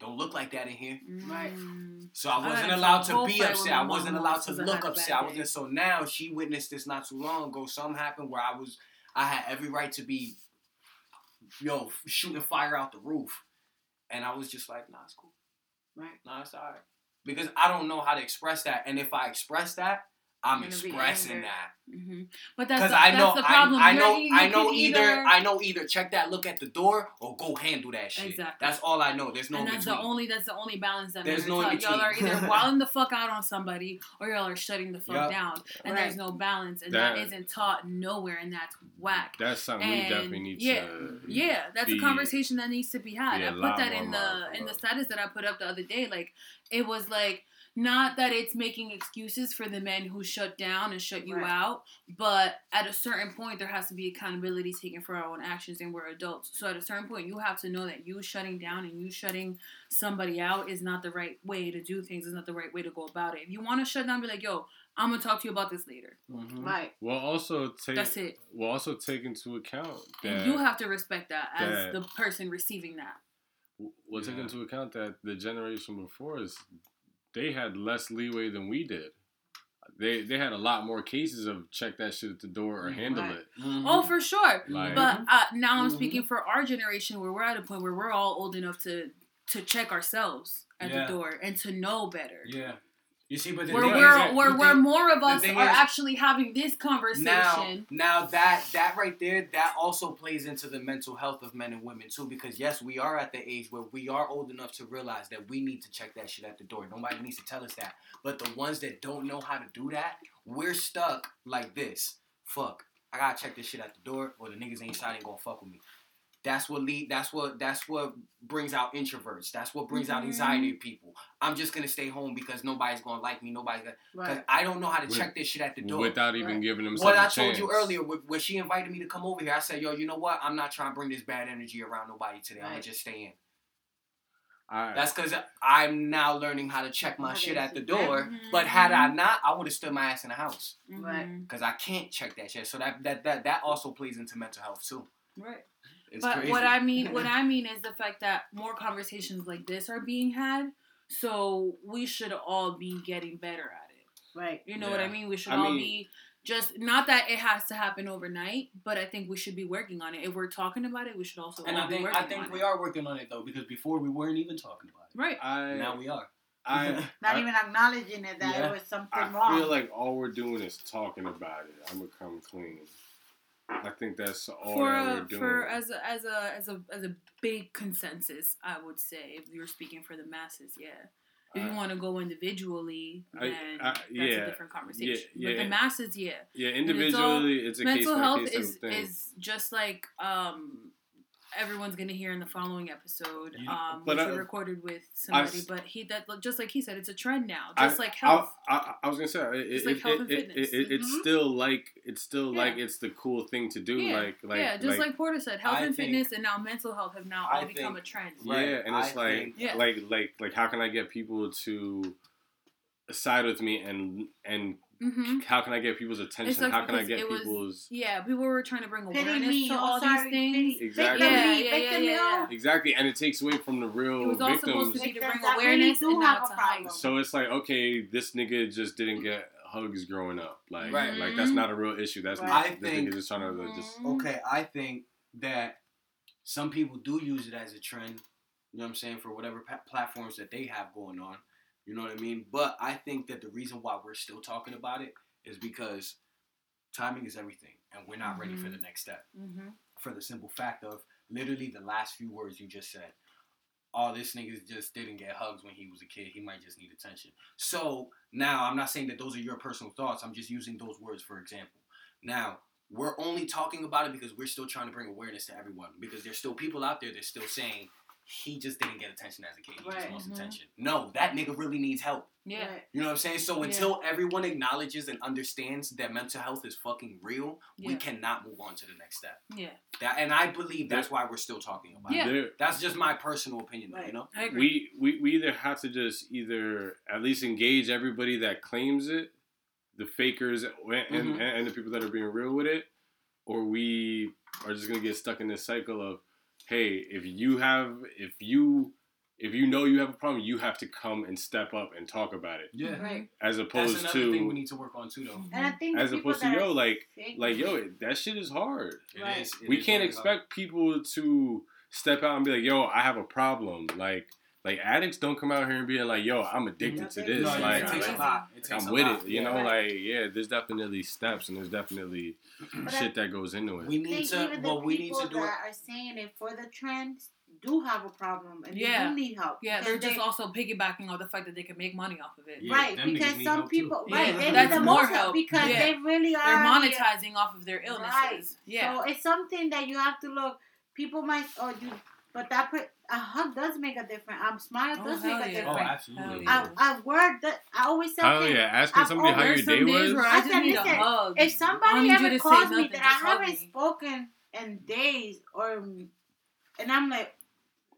Don't look like that in here. Right. Mm. So I I wasn't got allowed to be whole fight with upset. I wasn't allowed to once 'cause I look upset. I wasn't. So now she witnessed this not too long ago. Something happened where I was. I had every right to be, yo, shooting fire out the roof, and I was just like, nah, it's cool. Right. Nah, it's alright. Because I don't know how to express that, and if I express that, I'm You're gonna be expressing angry. that. hmm But that's Because the, I that's know, the problem. I, I know, I you know can either, I know either check that look at the door or go handle that shit. Exactly. That's all I know. There's no and that's between. the only that's the only balance that There's no in Like, y'all are either wilding the fuck out on somebody or y'all are shutting the fuck Yup. down, and Right. there's no balance, and That- that isn't taught nowhere, and that's whack. That's something we definitely need yeah, to. Yeah, that's be- a conversation that needs to be had. be a I put that in the in the status that I put up the other day. Like it was like not that it's making excuses for the men who shut down and shut you Right. out, but at a certain point there has to be accountability taken for our own actions and we're adults. So at a certain point you have to know that you shutting down and you shutting somebody out is not the right way to do things, is not the right way to go about it. If you want to shut down, be like, yo, I'm gonna talk to you about this later. Mhm. Right. We'll also take. That's it. We'll also take into account that And you have to respect that as the person receiving that. we'll take into account that the generation before us, they had less leeway than we did. They they had a lot more cases of check that shit at the door or handle Right. it. Mhm. Oh, for sure. Like, But uh, now I'm Mhm. speaking for our generation where we're at a point where we're all old enough to to check ourselves at Yeah. the door and to know better. Yeah. You see, but the Where thing we're is, where where more of us are is- actually having this conversation. now now that that right there, that also plays into the mental health of men and women too. Because yes, we are at the age where we are old enough to realize that we need to check that shit at the door. Nobody needs to tell us that. But the ones that don't know how to do that, we're stuck like this. Fuck. I gotta check this shit at the door, or the niggas ain't gonna fuck with me. That's what lead. That's what. That's what brings out introverts. That's what brings out Mhm. anxiety in people. I'm just gonna stay home because nobody's gonna like me. Nobody's gonna. Right. I don't know how to With- check this shit at the door. without even Right. giving them. what a I chance. told you earlier, wh- when she invited me to come over here, I said, "Yo, you know what? I'm not trying to bring this bad energy around nobody today. I'm gonna just stay in." I, That's because I'm now learning how to check my shit at the exit. door. Mhm. But had I not, I would have stood my ass in the house Right. Because I can't check that shit. So that that that that also plays into mental health too. Right. It's but crazy. what I mean, what I mean is the fact that more conversations like this are being had. So we should all be getting better at it. Right. You know what I mean? We should I all mean- be just not that it has to happen overnight, but I think we should be working on it. If we're talking about it, we should also And all I be think working I think we it. are working on it though because before we weren't even talking about it. Right. I, Now we are. I, Not I, even acknowledging it that Yeah. it was something I wrong. I feel like all we're doing is talking about it. I'm gonna come clean. I think that's all For that a, doing. for as a as a as a as a big consensus, I would say if you're speaking for the masses, yeah. If you I- want to go individually, I- then I- that's yeah, a different conversation. yeah, But the masses, yeah. yeah, it's all- individually, it's, a case mental by health is is just like um everyone's gonna hear in the following episode You- um but which I- we recorded with somebody s- but he that just like he said it's a trend now I- just like health I, I, I was gonna say it, It's it, like it, health and it- fitness. it- it's still like it's still Yeah. like it's the cool thing to do. yeah, Like like yeah just like, Porter said health I and think- fitness and now mental health have now all become think- a trend yeah, Right, and it's I like think- Yeah. like like like how can I get people to side with me and and hmm how can I get people's attention? like how can I get it was- people's yeah people were trying to bring awareness me, to oh, all sorry, these things pity- Exactly. Victim Yeah, me, yeah, yeah, yeah. exactly, and it takes away from the real it was all supposed victims. to be to bring that really awareness and now have it's a a hype problem. So it's like, okay, this nigga just didn't get hugs growing up. Like, Right. like that's Mhm. not a real issue. That's Right. not. I this think- nigga just trying to like, just. Mhm. Okay, I think that some people do use it as a trend. You know what I'm saying for whatever pa- platforms that they have going on. You know what I mean? But I think that the reason why we're still talking about it is because timing is everything, and we're not ready for the next step. hmm For the simple fact of literally the last few words you just said. Oh, this nigga just didn't get hugs when he was a kid. He might just need attention. So now I'm not saying that those are your personal thoughts. I'm just using those words for example. Now we're only talking about it because we're still trying to bring awareness to everyone. Because there's still people out there that's still saying he just didn't get attention as a kid. He just Right. wants Mhm. attention. No, that nigga really needs help. yeah Right. You know what I'm saying? So Yeah. until everyone acknowledges and understands that mental health is fucking real, we cannot move on to the next step. yeah That and I believe that's why we're still talking about Yeah. it. There- That's just my personal opinion, though, you know? I agree we, we we either have to just either at least engage everybody that claims it, the fakers and, and, Mhm. and the people that are being real with it, or we are just gonna get stuck in this cycle of, hey, if you have if you if you know you have a problem, you have to come and step up and talk about it, Yeah. Right. as That's opposed another to thing we need to work on too, though. And I think as opposed to yo like fake- like yo that shit is hard. It Right. is- it we is can't very expect people to step out and be like, "Yo, I have a problem." Like, like addicts don't come out here and be like, "Yo, I'm addicted to this." No, like, it takes like, lot. It takes I'm with lot. it. You Yeah. know, Right. like yeah, there's definitely steps and there's definitely shit that goes into it. We think need to, even the but we need to do it. are saying it for the trends do have a problem and Yeah. they do need help. yeah they're just they- also piggybacking on the fact that they can make money off of it Yeah, right because some help, too. people Yeah, right they that's need the more most help help. because Yeah. they really are they're the- monetizing off of their illnesses Right. yeah So it's something that you have to look. People might oh you, but that per, a hug does make a difference. A smile Oh, does hell make a yeah. Oh, absolutely. Hell A, a word that I always say. Oh yeah, asking I've somebody how your day days was. I I just said, need a listen, hug. If somebody ever to calls me that I haven't me. spoken in days, or and I'm like,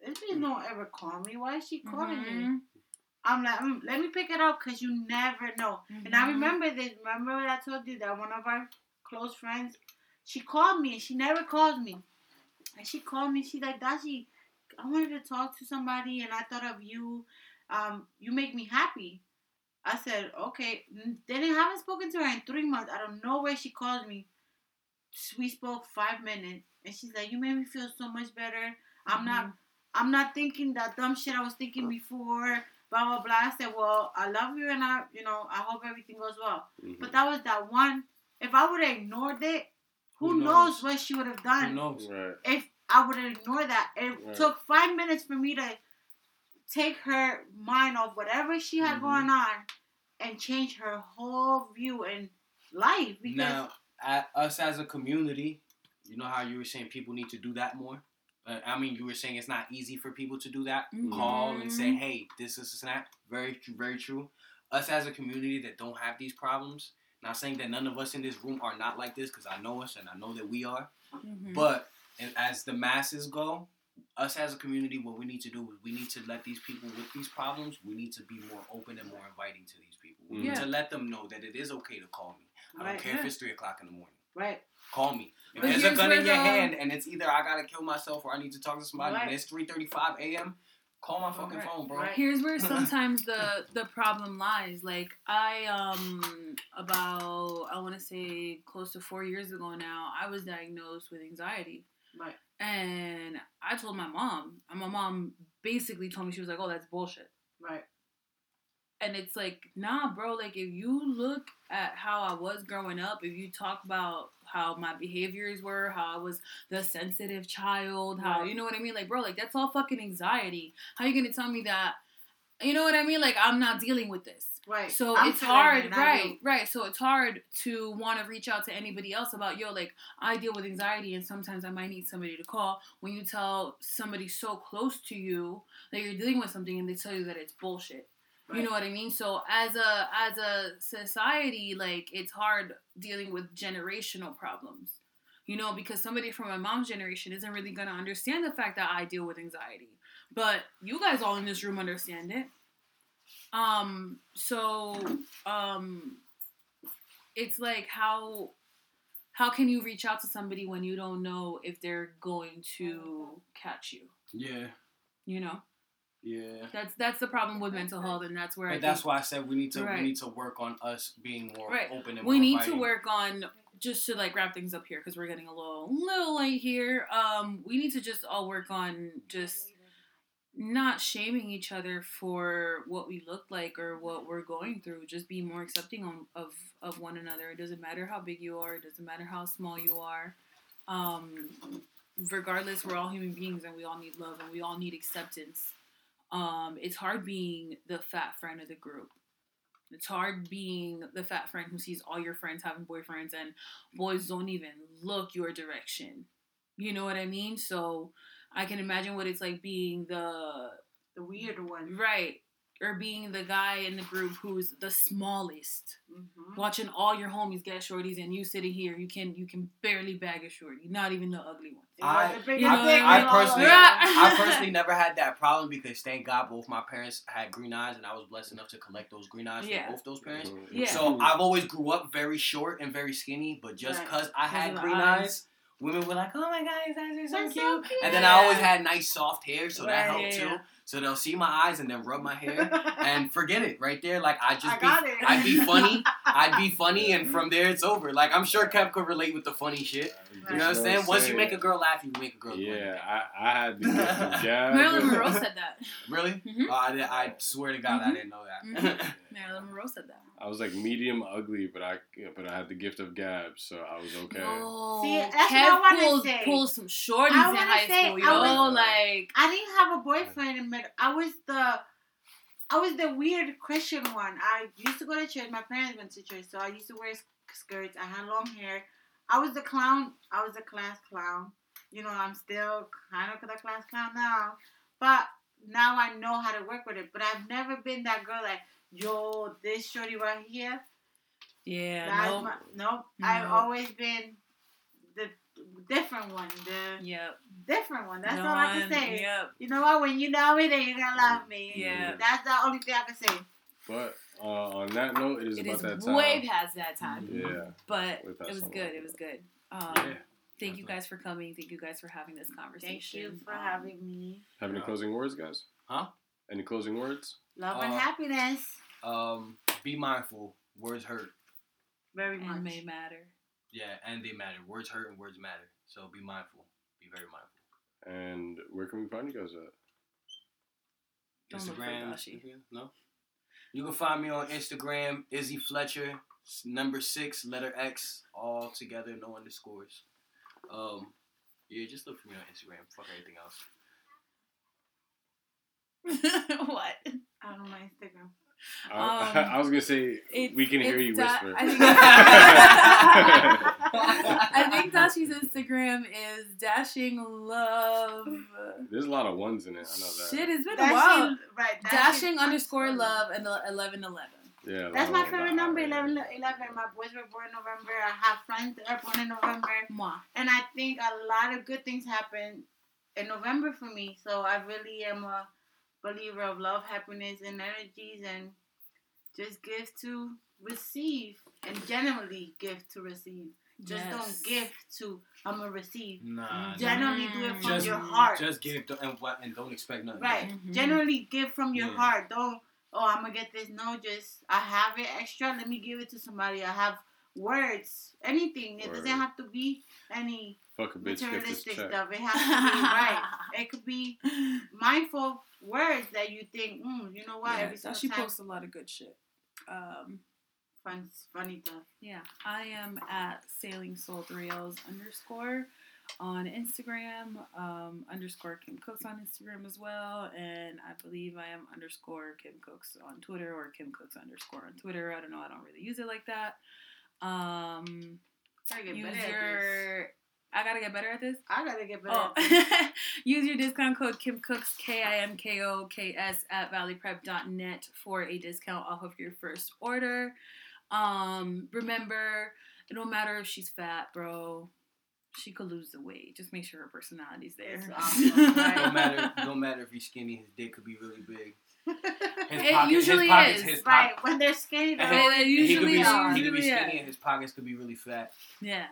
this bitch don't ever call me. Why is she calling me? Mhm. I'm like, mm, let me pick it up because you never know. And I Mhm. remember this. Remember when I told you that one of our close friends, she called me and she never calls me. And she called me. She's like, Dashi, I wanted to talk to somebody and I thought of you. Um, you make me happy. I said, okay. Then I haven't spoken to her in three months. I don't know where she called me. We spoke five minutes, and she's like, "You made me feel so much better. I'm not, I'm not thinking that dumb shit I was thinking before." Blah blah blah. I said, "Well, I love you, and I, you know, I hope everything goes well." Mhm. But that was that one. If I would have ignored it, who, Who knows? knows? what she would have Who done? knows? Mm. Right. If I would ignore that, it Right. took five minutes for me to take her mind off whatever she had Mhm. going on and change her whole view in life. Because Now, at us as a community, you know how you were saying people need to do that more. Uh, I mean, you were saying it's not easy for people to do that. Call and say. "Hey, this is a snap." Very, very true. Us as a community that don't have these problems. Not saying that none of us in this room are not like this, because I know us and I know that we are. Mhm. But and as the masses go, us as a community, what we need to do is we need to let these people with these problems, we need to be more open and more inviting to these people. We need to let them know that it is okay to call me. I don't Right. care if it's three o'clock in the morning. Right. Call me. If But there's a gun in your the- hand and it's either I gotta kill myself or I need to talk to somebody Right. and it's three thirty five a.m., call my fucking Right. phone, bro. Right. Here's where sometimes the the problem lies. Like I um about I want to say close to four years ago now, I was diagnosed with anxiety, Right. and I told my mom, and my mom basically told me she was like, "Oh, that's bullshit." Right. And it's like, nah, bro. Like, if you look at how I was growing up, if you talk about how my behaviors were, how I was the sensitive child, how Right. you know what I mean, like, bro, like that's all fucking anxiety. How you gonna tell me that? You know what I mean? Like, I'm not dealing with this. Right. So I'm it's hard, it, and I right? Right. So it's hard to want to reach out to anybody else about yo. Like I deal with anxiety, and sometimes I might need somebody to call. When you tell somebody so close to you that you're dealing with something, and they tell you that it's bullshit. Right. You know what I mean? So as a as a society, like it's hard dealing with generational problems. You know, because somebody from my mom's generation isn't really gonna understand the fact that I deal with anxiety. But you guys all in this room understand it. Um, so um it's like how how can you reach out to somebody when you don't know if they're going to catch you? Yeah, You know? yeah. That's that's the problem with mental health and that's where I But that's think why I said we need to Right. we need to work on us being more Right. open and we more need inviting. to work on just to like wrap things up here because we're getting a little little late here. Um, we need to just all work on just not shaming each other for what we look like or what we're going through. Just be more accepting on, of of one another. It doesn't matter how big you are. It doesn't matter how small you are. Um, regardless, we're all human beings and we all need love and we all need acceptance. Um, it's hard being the fat friend of the group. It's hard being the fat friend who sees all your friends having boyfriends and boys don't even look your direction. You know what I mean? So I can imagine what it's like being the The weird one. right or being the guy in the group who's the smallest. Mm-hmm. Watching all your homies get shorties and you sitting here, you can you can barely bag a shorty, not even the ugly one. I- You know what I I, mean? I personally, I personally never had that problem because thank God both my parents had green eyes, and I was blessed enough to collect those green eyes Yeah. from both those parents. Yeah. So I've always grew up very short and very skinny, but just Right. cause I had green eyes. eyes, women were like, "Oh my God, his eyes are so cute." so cute. And then I always had nice soft hair, so that helped yeah, too. yeah. So they'll see my eyes and then rub my hair and forget it right there. Like I just I be, got it. I'd be funny, I'd be funny, and from there it's over. Like I'm sure Kev could relate with the funny shit. You know what I'm saying? Once you make a girl laugh, you make a girl. laugh. Yeah, I, I had the gift of gab. Marilyn Monroe said that. Really? Mhm. Oh, I, di- I swear to God, I Mhm. didn't know that. Mhm. Marilyn Monroe said that. I was like medium ugly, but I but I had the gift of gab, so I was okay. No, See, that's Kev what I wanna pulled, say. pulled some shorties I in high say, school, I yo. was- like, I didn't have a boyfriend in I was the, I was the weird Christian one. I used to go to church. My parents went to church, so I used to wear skirts. I had long hair. I was the clown. I was the class clown. You know, I'm still kind of the class clown now, but now I know how to work with it. But I've never been that girl like, yo, this shorty right here. yeah, That's nope. my, nope. I've always been the different one. The Yep. Different one. That's no all I can say. Yep. You know what? When you know me, then you're gonna love me. Yeah. That's the only thing I can say. But uh, on that note, it is It about is that time. way past that time. Yeah. But it was good. time. It was good. Um, Yeah. Thank you guys for coming. Thank you guys for having this conversation. Thank you for Um, having me. Have any closing words, guys? Huh? Any closing words? Love and Uh, happiness. Um, be mindful. Words hurt. Very much. And may matter. Yeah, and they matter. Words hurt and words matter. So be mindful. Be very mindful. And where can we find you guys at? Don't look for Instagram. Instagram? No. You can find me on Instagram, Izzy Fletcher, number six, letter X, all together, no underscores. Um, yeah, just look for me on Instagram. Fuck everything else. what? I don't know Instagram. I, Um, I was gonna say It's- we can hear you da- whisper. I think I think Dashi's Instagram is dashing love. There's a lot of ones in it. I know that. Shit, it's been a while. right? Dashing underscore love and the eleven eleven. Yeah. That's my favorite lot number, of- 11, 11. My boys were born in November. I have friends that are born in November. Mwah. And I think a lot of good things happen in November for me. So I really am a believer of love, happiness, and energies, and just give to receive, and generally give to receive. Just Yes. don't give to I'm gonna receive. Nah, nah. Generally do it from just your heart. Just give don't- and what and don't expect nothing. Right. Mhm. Generally give from your Yeah. heart. Don't oh I'm gonna get this. No, just I have it extra. Let me give it to somebody. I have words. Anything. It doesn't have to be any Fuck a bitch, materialistic stuff. It has to be right. It could be mindful words that you think, mm, you know what? Yeah, Every Dashi time, posts a lot of good shit. Um, fun, funny stuff. yeah, I am at sailing soul thrills underscore on Instagram, um, underscore Kim Cooks on Instagram as well, and I believe I am underscore Kim Cooks on Twitter or Kim Cooks underscore on Twitter. I don't know, I don't really use it like that. Um, Gotta get use better at this. your. I gotta get better at this. I gotta get better Oh, at this. use your discount code Kim Cooks K I M K O K S at valleyprep.net for a discount off of your first order. Um, remember, it don't matter if she's fat, bro. She could lose the weight. Just make sure her personality's there. It's awesome, right? Don't matter. Don't matter if he's skinny. His dick could be really big. His It usually his pockets, is. His right. pockets, When they're skinny, And they're It- always- it he could usually be are. he could be Usually, yeah. skinny and his pockets could be really fat, yeah.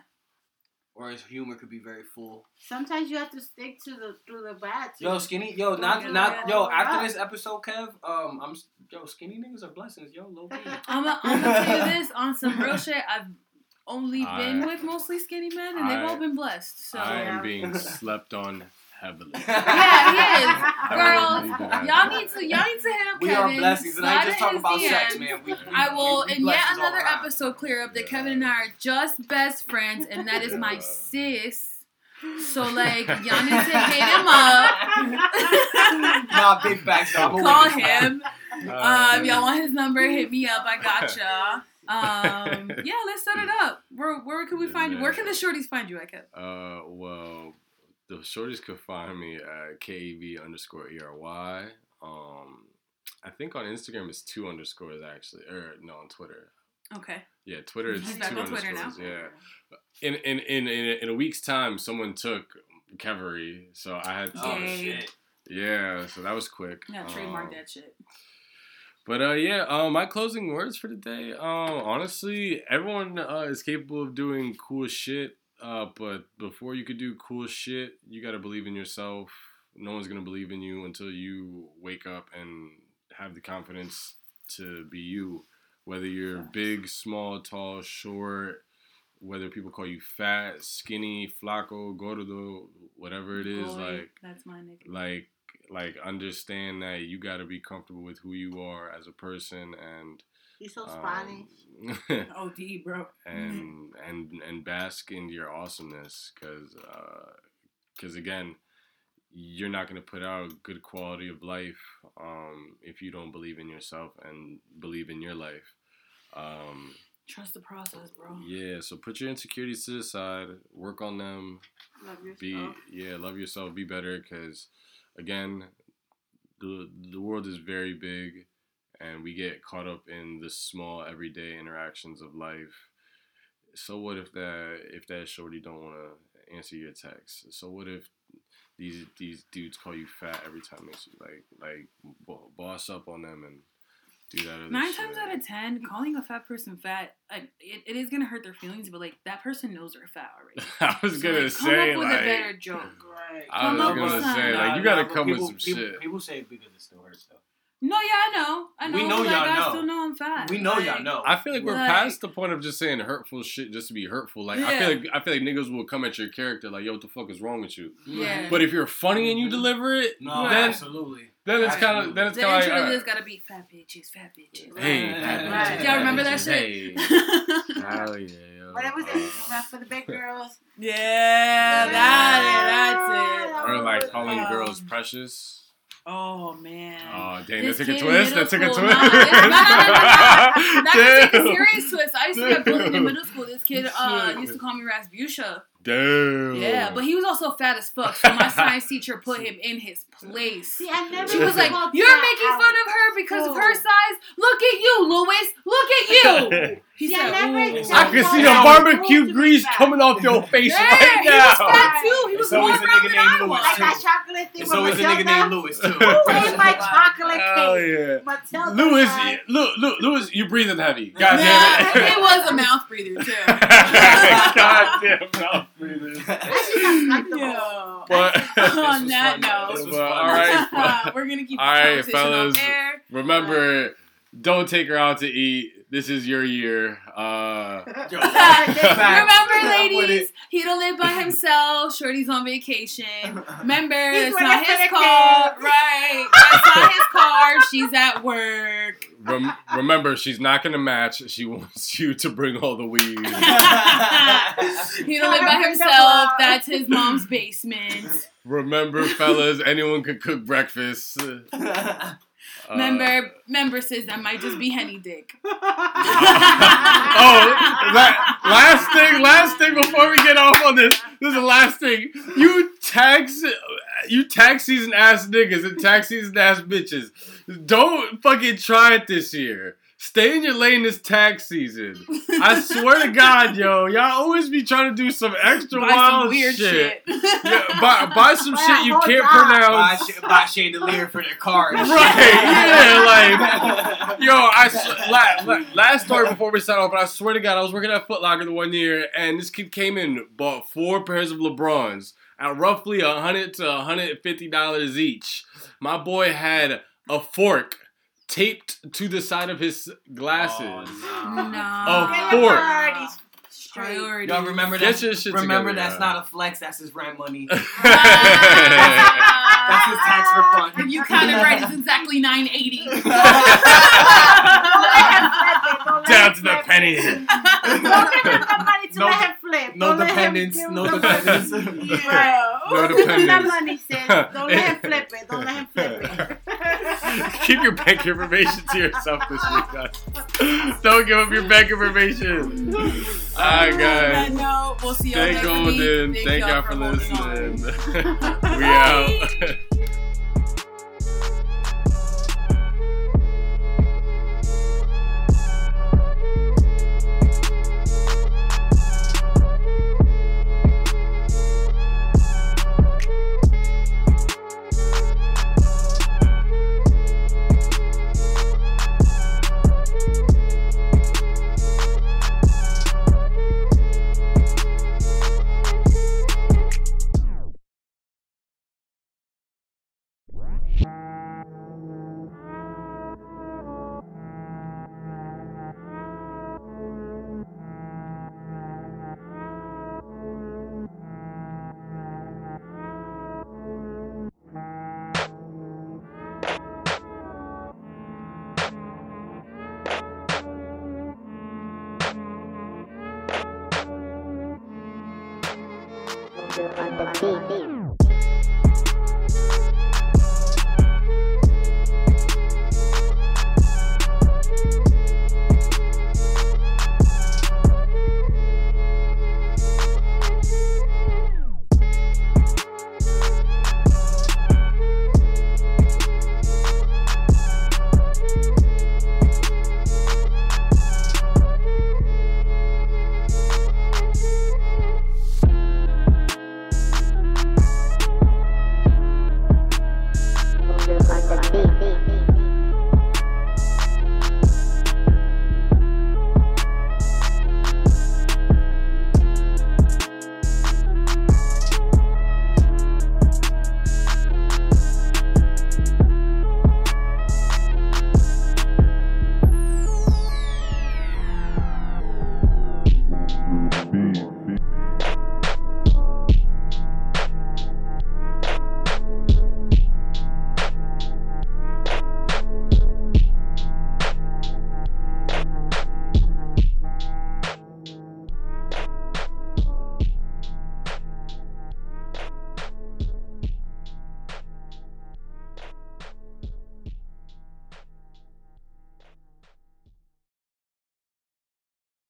Or his humor could be very full. Sometimes you have to stick to the through the bad. too. Yo, skinny. Yo, Don't not get not it yo. After up. this episode, Kev, um, I'm yo skinny niggas are blessings. Yo, low key. I'm gonna tell you this on some real shit. I've only been I- with mostly skinny men, and they've I- all been blessed. So I am being slept on heavily. Yeah, he is. Girls, really believe that. y'all need to y'all need to hit up We Kevin. are blessings, and I just slide talking about his sex, man. We, we, I will, we, we in yet another episode, clear up that Yeah. Kevin and I are just best friends, and that is my sis. So like, y'all need to hit him up. nah, big facts. though. I'm Call him. Uh, Um, if y'all want his number, hit me up. I gotcha. Um, yeah, let's set it up. Where where can we find you? Where can the shorties find you, I kept? Uh, well, the shorties could find me at KEV underscore ERY. Um, I think on Instagram it's two underscores actually, or no, on Twitter. Okay. Yeah, Twitter is He's two on Twitter underscores. now. Yeah, in in, in in in a week's time, someone took Kevery, so I had to. Oh shit. Yeah, so that was quick. Yeah, trademark Um, that shit. But uh, yeah, uh, my closing words for today. Um, honestly, everyone uh, is capable of doing cool shit. Uh, but before you could do cool shit, you gotta believe in yourself. No one's gonna believe in you until you wake up and have the confidence to be you. Whether you're big, small, tall, short, whether people call you fat, skinny, flaco, gordo, whatever it is, Boy, like that's my nigga. like like understand that you got to be comfortable with who you are as a person and He's so Spanish. um, OD, bro. and and and bask in your awesomeness because because again you're not going to put out a good quality of life um, if you don't believe in yourself and believe in your life um, Trust the process, bro. yeah so put your insecurities to the side work on them Love yourself. be yeah love yourself be better because again the the world is very big and we get caught up in the small everyday interactions of life so what if that if that shorty don't want to answer your text so what if these these dudes call you fat every time they see like like boss up on them and do that other Nine shit. times out of ten, calling a fat person fat, like, it, it is gonna hurt their feelings, but like that person knows they're fat already. I was So, gonna like, come say up with like a better joke. Right. I Come was up gonna something. say like you gotta nah, come people, with some people, shit. People say it because it still hurts though. No, yeah, I know, I know. We know like, y'all I know. still know I'm fat. We know y'all know. I feel like we're Like- past the point of just saying hurtful shit just to be hurtful. Like I feel like I feel like niggas will come at your character like, yo, what the fuck is wrong with you? Yeah. But if you're funny and you Mhm. deliver it, No, then absolutely. then it's kind of then it's kind of intro like, to all this right, gotta be fat bitches, fat bitches. hey, Right. bad Right. Y'all remember that shit? Hey, hell yeah, yo. Whatever it is, Uh, not for the big girls. yeah, that, that's it. or like calling Um, girls precious. Oh man. Oh, dang, This that took a kid in twist. middle That took a school- twist. Nah. That could take a Damn. serious twist. I used to get bullied in middle school. This kid uh, Shit. used to call me Rasputia. Damn. Yeah, but he was also fat as fuck. So my science teacher put him in his place. See, I never She was like, called "You're that making out. fun of her because of her Ooh. size. Look at you, Louis. Look at you." He See, I said, never I can see the barbecue supposed to be grease coming off your face Yeah, right he was now. fat too. He was It's always more a nigga than named I Louis, was. Like that chocolate thing It's with always a nigga named Lewis too. Who ate my chocolate Hell cake? yeah. Matilda. Lewis, guy. Lu- Lu- Lewis, you breathing heavy. God Yeah, damn it. he was a mouth breather too. God damn mouth breathers. That's just uncomfortable. Yeah. But On that note, This was But, fun. all right, we're gonna keep All this fellas. on air. remember, uh, don't take her out to eat. This is your year. Uh, Remember, ladies, he don't live by himself. Shorty's on vacation. Remember, it's not his Philippines. car. Right. It's not his car. She's at work. rem- remember, she's not gonna match. She wants you to bring all the weed. He don't live by himself. That's his mom's basement. Remember, fellas, anyone could cook breakfast. Uh, Member, member says that might just be Henny Dick. oh, that last thing, last thing before we get off on this. This is the last thing. You tax, you tax season ass niggas and tax season ass bitches. Don't fucking try it this year. Stay in your lane this tax season. I swear to God, yo, y'all always be trying to do some extra Buy wild some weird shit. Yeah, buy, buy some Buy shit you can't job. buy, pronounce. sh- buy chandelier for their car. Right, yeah, like, Yo, I s- la, la, last story before we sign off, but I swear to God, I was working at Foot Locker the one year, and this kid came in, bought four pairs of LeBrons at roughly a hundred to hundred and fifty dollars each. My boy had a fork taped to the side of his glasses. Oh, No. no. Oh, Get four. your priorities straight. Y'all remember that? your shit remember together, that's y'all. not a flex. That's his rent money. That's his tax refund. You kind of right. It's exactly 980. Down to the penny. Don't give him the money to No let de- him flip. No Don't let dependence. No the dependence. Yeah. No Give him dependence. money, sis. Don't let him flip it. Don't let him flip it. Keep your bank information to yourself this week, guys. Don't give up your bank information. Alright, On that guys. note, we'll see you Stay next golden. week. Thank y'all for holding on. listening. we out.